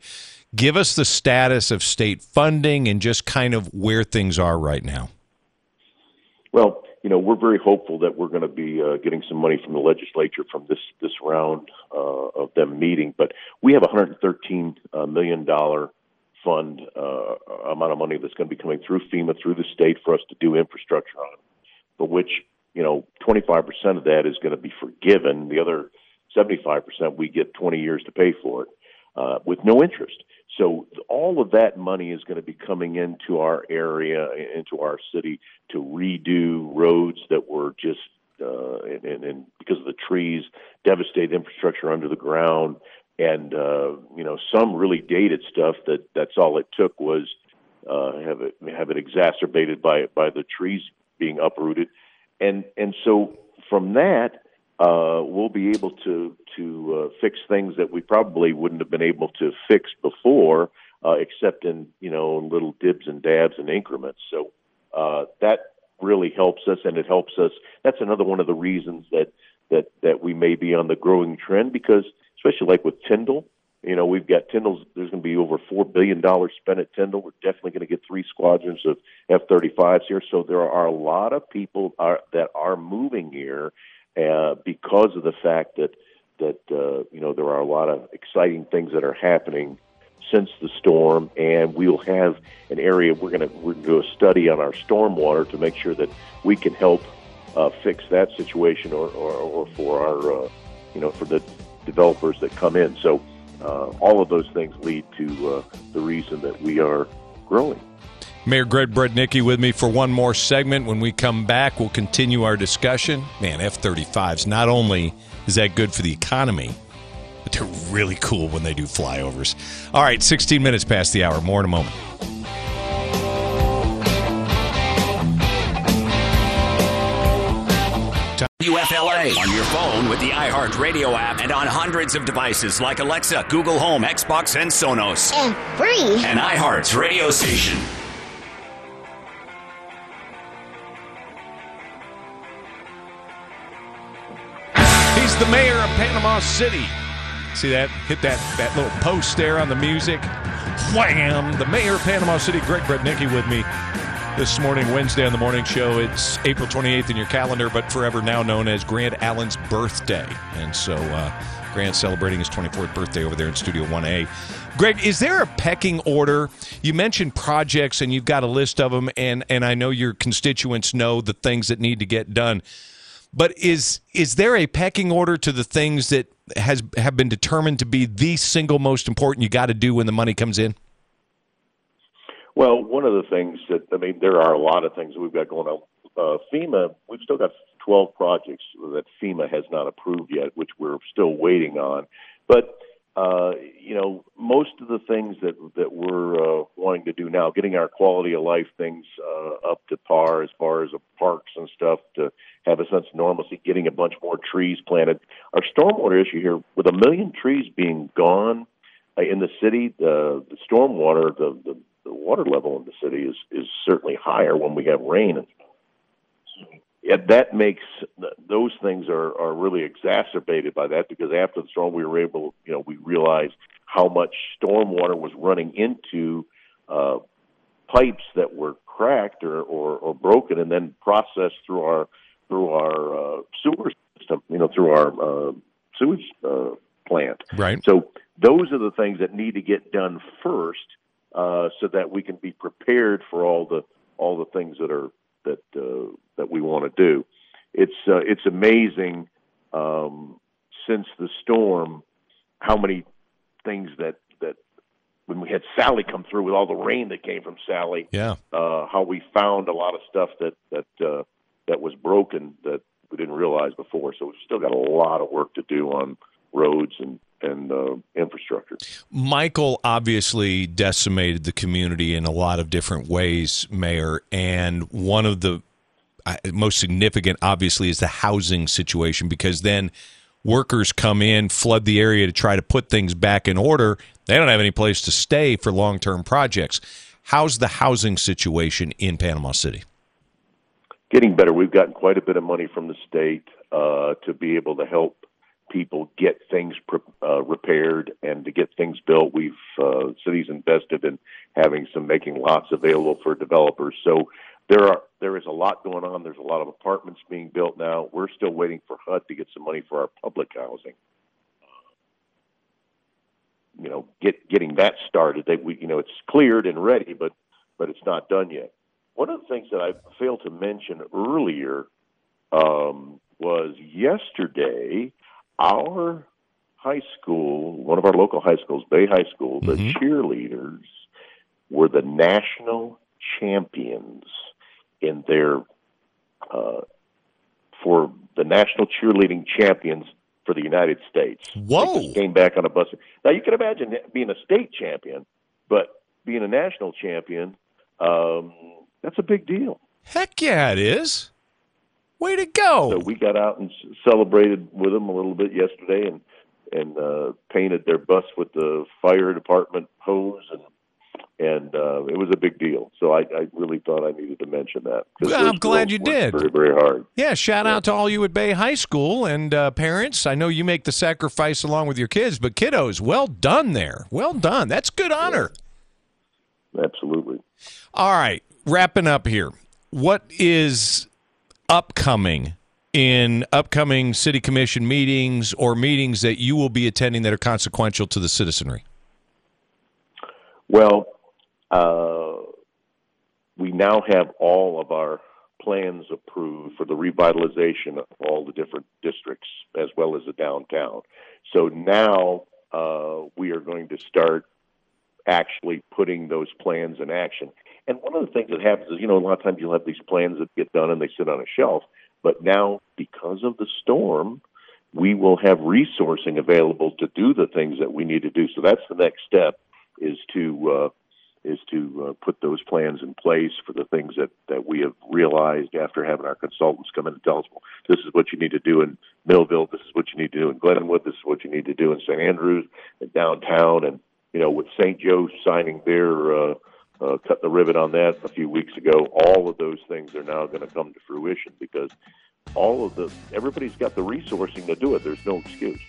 Speaker 1: Give us the status of state funding and just kind of where things are right now.
Speaker 11: Well, you know, we're very hopeful that we're going to be uh, getting some money from the legislature from this this round uh, of them meeting. But we have a 113 uh, million dollar fund uh, amount of money that's going to be coming through FEMA through the state for us to do infrastructure on. but which you know 25% of that is going to be forgiven. The other 75% we get 20 years to pay for it uh, with no interest. So all of that money is going to be coming into our area, into our city, to redo roads that were just uh, and, and, and because of the trees, devastated infrastructure under the ground, and uh, you know some really dated stuff that that's all it took was uh, have it have it exacerbated by by the trees being uprooted, and and so from that uh, we'll be able to to uh, fix things that we probably wouldn't have been able to fix before, uh, except in you know little dibs and dabs and increments. So uh, that really helps us, and it helps us. That's another one of the reasons that that that we may be on the growing trend because, especially like with Tyndall, you know, we've got Tyndall's. There's going to be over four billion dollars spent at Tyndall. We're definitely going to get three squadrons of F-35s here. So there are a lot of people are, that are moving here uh, because of the fact that that uh, you know there are a lot of exciting things that are happening since the storm, and we'll have an area we're going to we're going to do a study on our stormwater to make sure that we can help uh, fix that situation, or, or, or for our uh, you know for the developers that come in. So uh, all of those things lead to uh, the reason that we are growing.
Speaker 1: Mayor Greg Brudnicki with me for one more segment. When we come back, we'll continue our discussion. Man, F 35s, not only is that good for the economy, but they're really cool when they do flyovers. All right, 16 minutes past the hour. More in a moment.
Speaker 2: WFLA on your phone with the iHeartRadio app and on hundreds of devices like Alexa, Google Home, Xbox, and Sonos.
Speaker 12: And free.
Speaker 2: And iHeart's radio station.
Speaker 1: The mayor of Panama City. See that? Hit that that little post there on the music. Wham! The mayor of Panama City, Greg Brudnicki, with me this morning, Wednesday on the morning show. It's April 28th in your calendar, but forever now known as Grant Allen's birthday. And so uh, Grant's celebrating his 24th birthday over there in Studio 1A. Greg, is there a pecking order? You mentioned projects and you've got a list of them, and, and I know your constituents know the things that need to get done. But is is there a pecking order to the things that has have been determined to be the single most important you got to do when the money comes in?
Speaker 11: Well, one of the things that I mean, there are a lot of things that we've got going on. Uh, FEMA, we've still got 12 projects that FEMA has not approved yet, which we're still waiting on. But uh, you know, most of the things that that we're uh, wanting to do now, getting our quality of life things uh, up to par as far as the parks and stuff to have a sense of normalcy, getting a bunch more trees planted. Our stormwater issue here, with a million trees being gone uh, in the city, the, the stormwater, the, the the water level in the city is is certainly higher when we have rain and yeah, that makes those things are are really exacerbated by that because after the storm we were able you know we realized how much storm water was running into uh, pipes that were cracked or, or, or broken and then processed through our through our uh, sewer system you know through our uh, sewage uh, plant.
Speaker 1: Right.
Speaker 11: So those are the things that need to get done first uh, so that we can be prepared for all the all the things that are that uh, that we want to do. It's uh, it's amazing um, since the storm how many things that that when we had Sally come through with all the rain that came from Sally,
Speaker 1: yeah,
Speaker 11: uh, how we found a lot of stuff that that uh, that was broken that we didn't realize before. So we've still got a lot of work to do on roads and and uh, infrastructure.
Speaker 1: Michael obviously decimated the community in a lot of different ways, Mayor, and one of the uh, most significant, obviously, is the housing situation because then workers come in, flood the area to try to put things back in order. They don't have any place to stay for long term projects. How's the housing situation in Panama City?
Speaker 11: Getting better. We've gotten quite a bit of money from the state uh, to be able to help people get things uh, repaired and to get things built. We've uh, cities invested in having some making lots available for developers. So there are there is a lot going on. There's a lot of apartments being built now. We're still waiting for HUD to get some money for our public housing. You know, get getting that started. They we you know it's cleared and ready, but but it's not done yet. one of the things that I failed to mention earlier um, was yesterday our high school, one of our local high schools, Bay High School, the cheerleaders were the national champions in their uh, for the national cheerleading champions for the United States.
Speaker 1: Whoa!
Speaker 11: They came back on a bus. Now you can imagine being a state champion, but being a national champion, um, that's a big deal.
Speaker 1: Heck yeah, it is. Way to go!
Speaker 11: So we got out and celebrated with them a little bit yesterday, and and uh, painted their bus with the fire department hose, and and uh, it was a big deal. So I, I really thought I needed to mention that.
Speaker 1: Well, I'm glad you did.
Speaker 11: Very very hard.
Speaker 1: Yeah, shout out to all you at Bay High School and uh, parents. I know you make the sacrifice along with your kids, but kiddos, well done there. Well done. That's good honor.
Speaker 11: Absolutely.
Speaker 1: All right, wrapping up here. What is upcoming in upcoming city commission meetings or meetings that you will be attending that are consequential to the citizenry?
Speaker 11: Well, uh, we now have all of our plans approved for the revitalization of all the different districts as well as the downtown. So now uh, we are going to start actually putting those plans in action. And one of the things that happens is, you know, a lot of times you'll have these plans that get done and they sit on a shelf. But now, because of the storm, we will have resourcing available to do the things that we need to do. So that's the next step is to uh, is to uh, put those plans in place for the things that that we have realized after having our consultants come in and tell us, well, this is what you need to do in Millville, this is what you need to do in Glenwood, this is what you need to do in St. Andrews and downtown, and you know, with St. Joe signing their uh, uh, cut the ribbon on that a few weeks ago, all of those things are now going to come to fruition because all of the everybody's got the resourcing to do it. There's no excuse.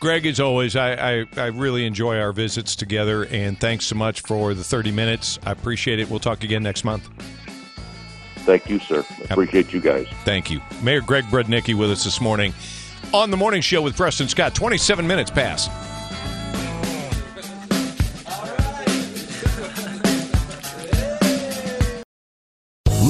Speaker 1: Greg, as always, I, I, I really enjoy our visits together, and thanks so much for the 30 minutes. I appreciate it. We'll talk again next month.
Speaker 11: Thank you, sir. Appreciate you guys.
Speaker 1: Thank you. Mayor Greg Brudnicki with us this morning on the morning show with Preston Scott. 27 minutes past.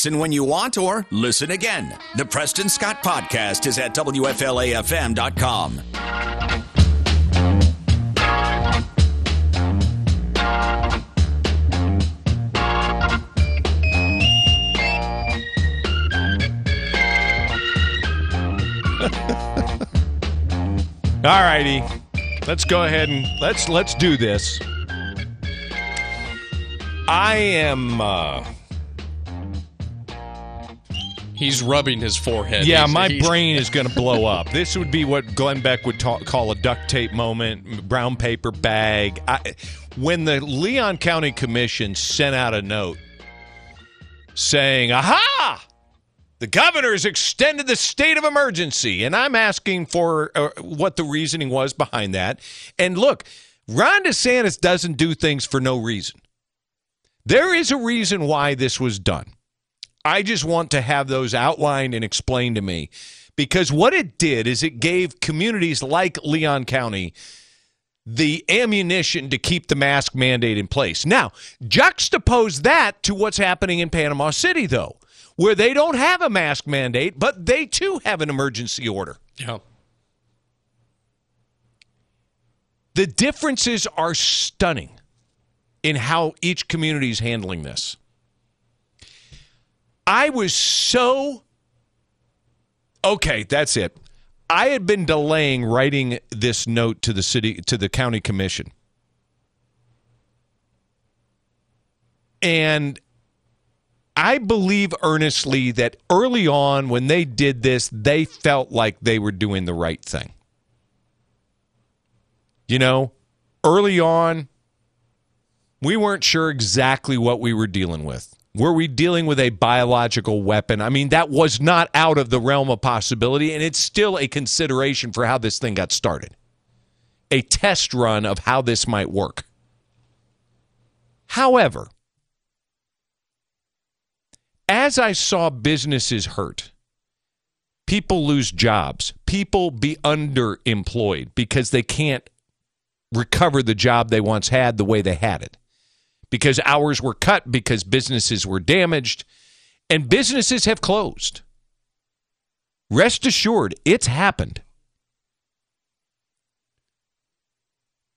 Speaker 2: Listen when you want or listen again. The Preston Scott Podcast is at WFLAFM.com.
Speaker 1: All righty. Let's go ahead and let's let's do this. I am uh
Speaker 3: He's rubbing his forehead.
Speaker 1: Yeah,
Speaker 3: He's-
Speaker 1: my
Speaker 3: he's-
Speaker 1: brain is going to blow up. This would be what Glenn Beck would ta- call a duct tape moment, brown paper bag. I, when the Leon County Commission sent out a note saying, "Aha! The governor's extended the state of emergency," and I'm asking for uh, what the reasoning was behind that. And look, Ron DeSantis doesn't do things for no reason. There is a reason why this was done. I just want to have those outlined and explained to me because what it did is it gave communities like Leon County the ammunition to keep the mask mandate in place. Now, juxtapose that to what's happening in Panama City, though, where they don't have a mask mandate, but they too have an emergency order.
Speaker 3: Yeah.
Speaker 1: The differences are stunning in how each community is handling this. I was so okay, that's it. I had been delaying writing this note to the city to the county commission. And I believe earnestly that early on when they did this, they felt like they were doing the right thing. You know, early on, we weren't sure exactly what we were dealing with. Were we dealing with a biological weapon? I mean, that was not out of the realm of possibility, and it's still a consideration for how this thing got started. A test run of how this might work. However, as I saw businesses hurt, people lose jobs, people be underemployed because they can't recover the job they once had the way they had it because hours were cut, because businesses were damaged, and businesses have closed. Rest assured, it's happened.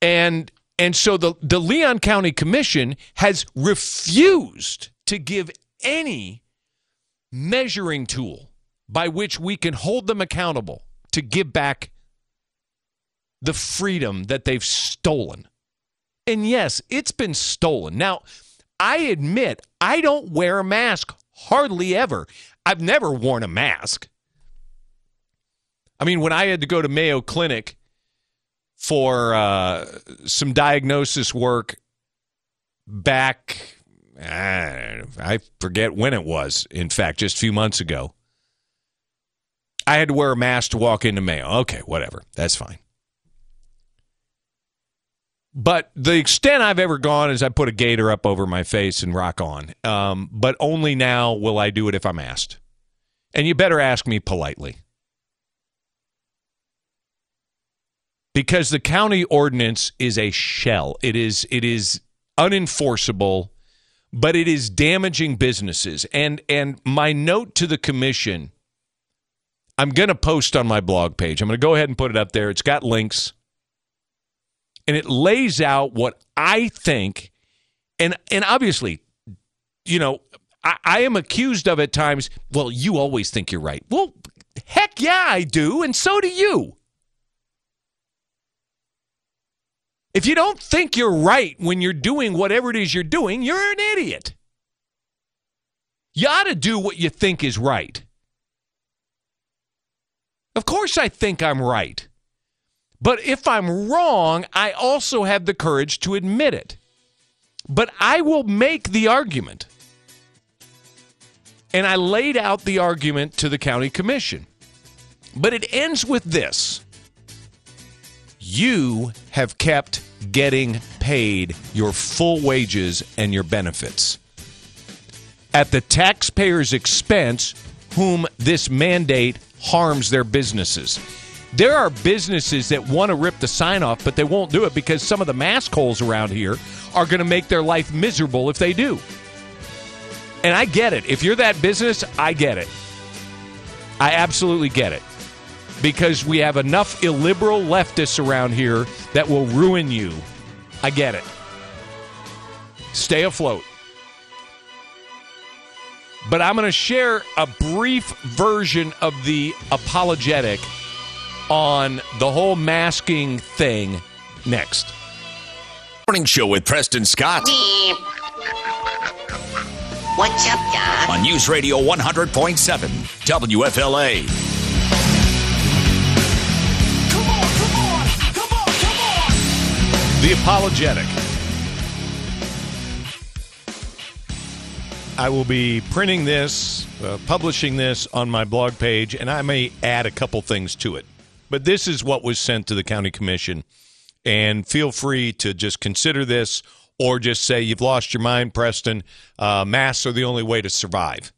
Speaker 1: And and so the, the Leon County Commission has refused to give any measuring tool by which we can hold them accountable to give back the freedom that they've stolen. And yes, it's been stolen. Now, I admit I don't wear a mask hardly ever. I've never worn a mask. I mean, when I had to go to Mayo Clinic for uh, some diagnosis work back, I forget when it was, in fact, just a few months ago, I had to wear a mask to walk into Mayo. Okay, whatever. That's fine. But the extent I've ever gone is I put a gaiter up over my face and rock on. Um, but only now will I do it if I'm asked. And you better ask me politely. Because the county ordinance is a shell. It is it is unenforceable, but it is damaging businesses. And and my note to the commission, I'm going to post on my blog page. I'm going to go ahead and put it up there. It's got links and it lays out what I think, and and obviously, you know, I, I am accused of at times. Well, you always think you're right. Well, heck yeah, I do, and so do you. If you don't think you're right when you're doing whatever it is you're doing, you're an idiot. You ought to do what you think is right. Of course, I think I'm right. But if I'm wrong, I also have the courage to admit it. But I will make the argument. And I laid out the argument to the county commission. But it ends with this You have kept getting paid your full wages and your benefits at the taxpayer's expense, whom this mandate harms their businesses. There are businesses that want to rip the sign off, but they won't do it because some of the mask holes around here are going to make their life miserable if they do. And I get it. If you're that business, I get it. I absolutely get it. Because we have enough illiberal leftists around here that will ruin you. I get it. Stay afloat. But I'm going to share a brief version of the apologetic on the whole masking thing next.
Speaker 2: Morning show with Preston Scott.
Speaker 13: What's up, Doc?
Speaker 2: On News Radio 100.7 WFLA. Come on, come on, come on, come on.
Speaker 1: The Apologetic. I will be printing this, uh, publishing this on my blog page, and I may add a couple things to it. But this is what was sent to the county commission. And feel free to just consider this or just say, you've lost your mind, Preston. Uh, masks are the only way to survive.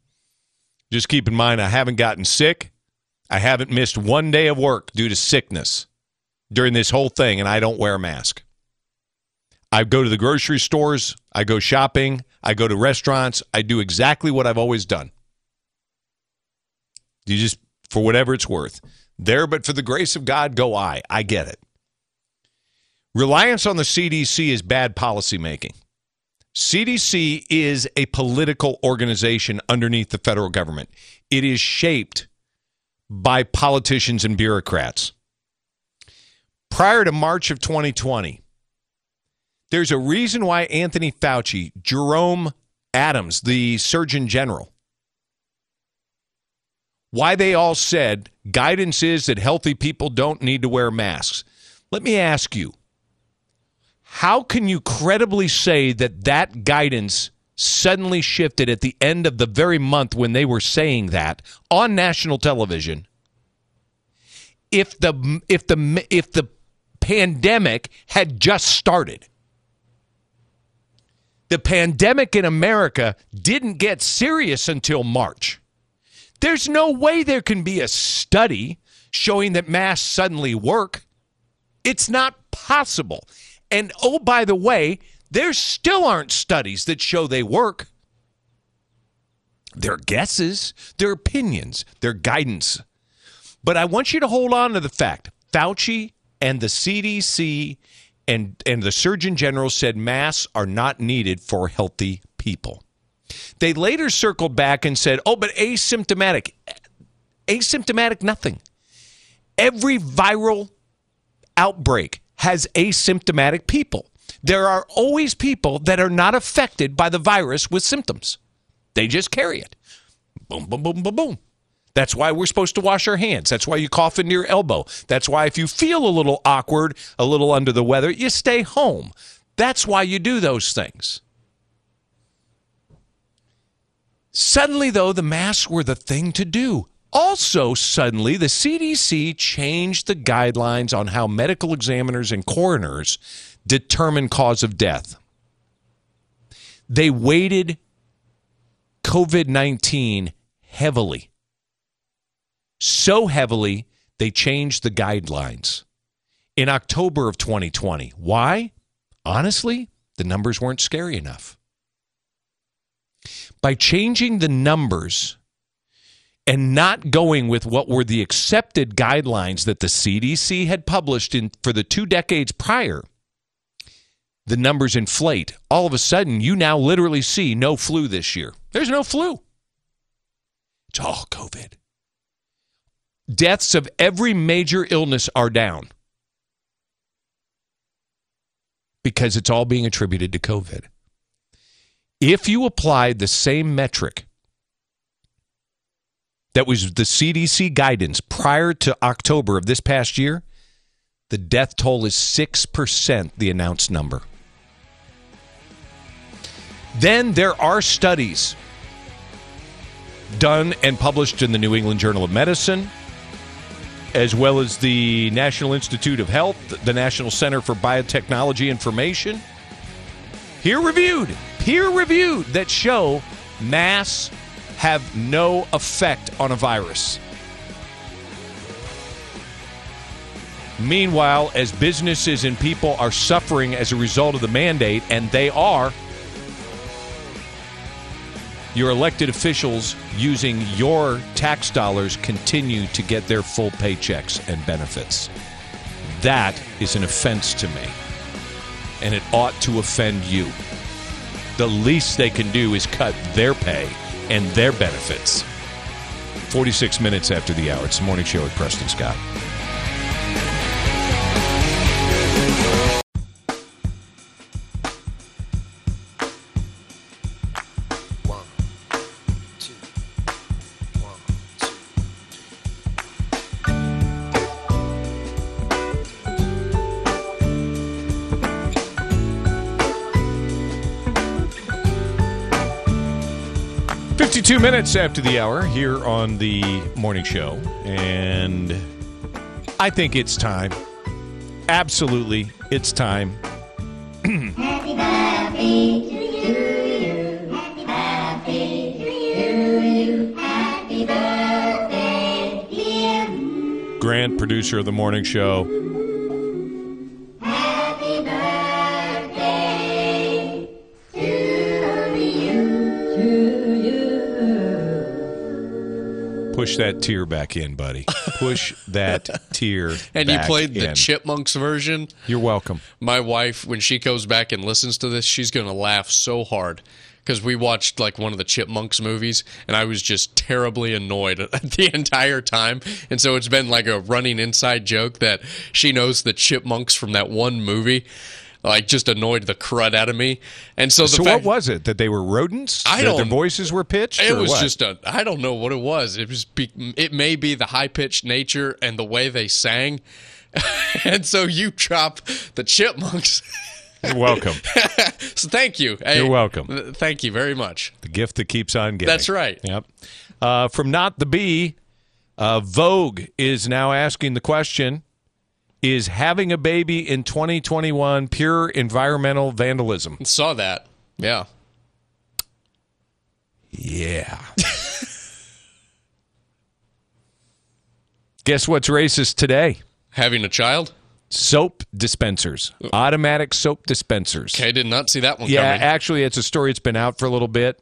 Speaker 1: Just keep in mind, I haven't gotten sick. I haven't missed one day of work due to sickness during this whole thing, and I don't wear a mask. I go to the grocery stores, I go shopping, I go to restaurants, I do exactly what I've always done. You just, for whatever it's worth. There, but for the grace of God, go I. I get it. Reliance on the CDC is bad policymaking. CDC is a political organization underneath the federal government. It is shaped by politicians and bureaucrats. Prior to March of 2020, there's a reason why Anthony Fauci, Jerome Adams, the Surgeon General, why they all said guidance is that healthy people don't need to wear masks. Let me ask you how can you credibly say that that guidance suddenly shifted at the end of the very month when they were saying that on national television? If the if the if the pandemic had just started. The pandemic in America didn't get serious until March. There's no way there can be a study showing that masks suddenly work. It's not possible. And oh, by the way, there still aren't studies that show they work. They're guesses, they're opinions, they're guidance. But I want you to hold on to the fact Fauci and the CDC and, and the Surgeon General said masks are not needed for healthy people. They later circled back and said, oh, but asymptomatic. Asymptomatic, nothing. Every viral outbreak has asymptomatic people. There are always people that are not affected by the virus with symptoms. They just carry it. Boom, boom, boom, boom, boom. That's why we're supposed to wash our hands. That's why you cough into your elbow. That's why if you feel a little awkward, a little under the weather, you stay home. That's why you do those things. Suddenly, though, the masks were the thing to do. Also, suddenly, the CDC changed the guidelines on how medical examiners and coroners determine cause of death. They weighted COVID 19 heavily. So heavily, they changed the guidelines in October of 2020. Why? Honestly, the numbers weren't scary enough. By changing the numbers, and not going with what were the accepted guidelines that the CDC had published in for the two decades prior, the numbers inflate. All of a sudden, you now literally see no flu this year. There's no flu. It's all COVID. Deaths of every major illness are down because it's all being attributed to COVID. If you applied the same metric that was the CDC guidance prior to October of this past year, the death toll is 6%, the announced number. Then there are studies done and published in the New England Journal of Medicine, as well as the National Institute of Health, the National Center for Biotechnology Information. here reviewed, peer reviewed that show masks have no effect on a virus. Meanwhile, as businesses and people are suffering as a result of the mandate, and they are, your elected officials using your tax dollars continue to get their full paychecks and benefits. That is an offense to me, and it ought to offend you. The least they can do is cut their pay and their benefits. 46 minutes after the hour. It's the morning show with Preston Scott. Minutes after the hour here on the morning show, and I think it's time. Absolutely, it's time.
Speaker 14: Happy birthday to you. Happy birthday to you. Happy birthday, dear
Speaker 1: Grant, producer of the morning show. Push that tear back in, buddy. Push that tear. Back.
Speaker 3: And you played the
Speaker 1: in.
Speaker 3: Chipmunks version.
Speaker 1: You're welcome.
Speaker 3: My wife, when she goes back and listens to this, she's going to laugh so hard because we watched like one of the Chipmunks movies, and I was just terribly annoyed the entire time. And so it's been like a running inside joke that she knows the Chipmunks from that one movie. Like just annoyed the crud out of me, and so the
Speaker 1: So what was it? That they were rodents?
Speaker 3: I
Speaker 1: That
Speaker 3: don't-
Speaker 1: Their voices were pitched.
Speaker 3: It was
Speaker 1: what?
Speaker 3: just a. I don't know what it was. It was. Be, it may be the high pitched nature and the way they sang, and so you chop the chipmunks.
Speaker 1: You're welcome.
Speaker 3: so thank you. Hey,
Speaker 1: You're welcome.
Speaker 3: th- Thank you very much.
Speaker 1: The gift that keeps on giving.
Speaker 3: That's right.
Speaker 1: Yep. Uh, from Not the Bee, uh, Vogue is now asking the question Is having a baby in 2021 pure environmental vandalism?
Speaker 3: Saw that. Yeah.
Speaker 1: Yeah. Guess what's racist today?
Speaker 3: Having a child?
Speaker 1: Soap dispensers, automatic soap dispensers.
Speaker 3: Okay, did not see that one
Speaker 1: Yeah,
Speaker 3: coming.
Speaker 1: actually, it's a story that's been out for a little bit.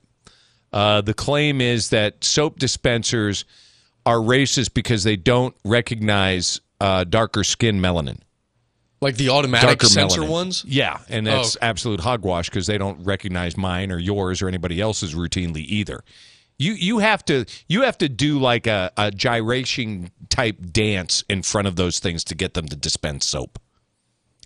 Speaker 1: Uh, the claim is that soap dispensers are racist because they don't recognize uh, darker skin melanin.
Speaker 3: like the automatic
Speaker 1: Darker
Speaker 3: sensor
Speaker 1: melanin.
Speaker 3: ones?
Speaker 1: Yeah, and that's
Speaker 3: Oh.
Speaker 1: absolute hogwash because they don't recognize mine or yours or anybody else's routinely either. You you have to you have to do like a, a gyration type dance in front of those things to get them to dispense soap.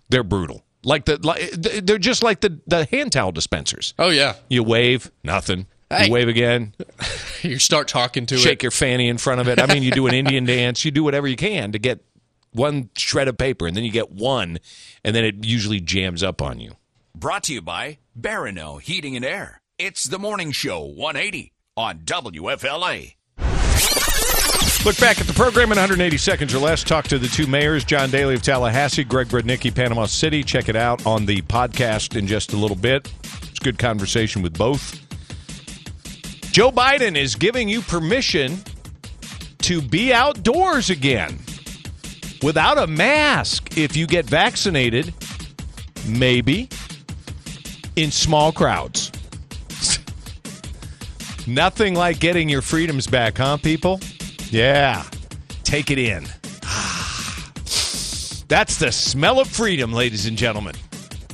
Speaker 1: They're brutal. Like the like, they're just like the the hand towel dispensers.
Speaker 3: Oh yeah.
Speaker 1: You wave, nothing.
Speaker 3: Hey.
Speaker 1: You wave again,
Speaker 3: You start talking to
Speaker 1: shake
Speaker 3: it.
Speaker 1: Shake your fanny in front of it. I mean, you do an Indian dance, you do whatever you can to get one shred of paper, and then you get one, and then it usually jams up on you.
Speaker 2: Brought to you by Barano Heating and Air. It's the morning show 180 on WFLA.
Speaker 1: Look back at the program in 180 seconds or less. Talk to the two mayors, John Dailey of Tallahassee, Greg Brudnicki, Panama City. Check it out on the podcast in just a little bit. It's a good conversation with both. Joe Biden is giving you permission to be outdoors again without a mask if you get vaccinated, maybe in small crowds. Nothing like getting your freedoms back, huh, people? Yeah. Take it in. That's the smell of freedom, ladies and gentlemen.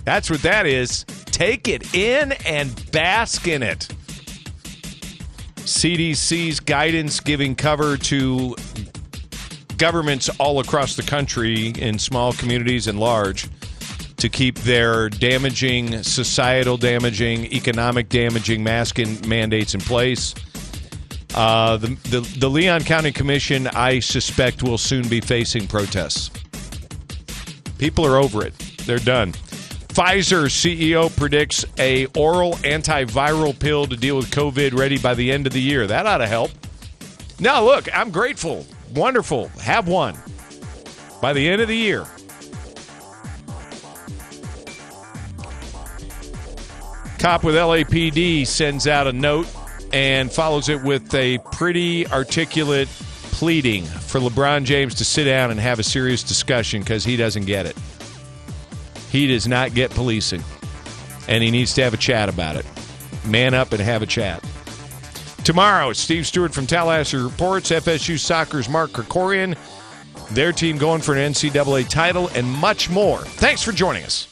Speaker 1: That's what that is. Take it in and bask in it. CDC's guidance giving cover to governments all across the country in small communities and large to keep their damaging, societal damaging, economic damaging masking mandates in place. Uh, the, the the Leon County Commission, I suspect, will soon be facing protests. People are over it; they're done. Pfizer CEO predicts a oral antiviral pill to deal with COVID ready by the end of the year. That ought to help. Now, look, I'm grateful, wonderful. Have one by the end of the year. Cop with LAPD sends out a note and follows it with a pretty articulate pleading for LeBron James to sit down and have a serious discussion because he doesn't get it. He does not get policing, and he needs to have a chat about it. Man up and have a chat. Tomorrow, Steve Stewart from Tallahassee reports FSU soccer's Mark Krikorian, their team going for an NCAA title, and much more. Thanks for joining us.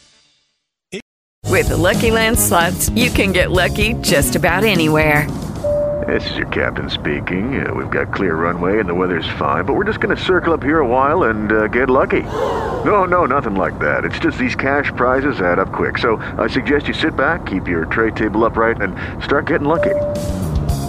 Speaker 15: With the Lucky Land slots, you can get lucky just about anywhere.
Speaker 16: This is your captain speaking. Uh, we've got clear runway and the weather's fine, but we're just going to circle up here a while and uh, get lucky. No, no, nothing like that. It's just these cash prizes add up quick. So I suggest you sit back, keep your tray table upright, and start getting lucky.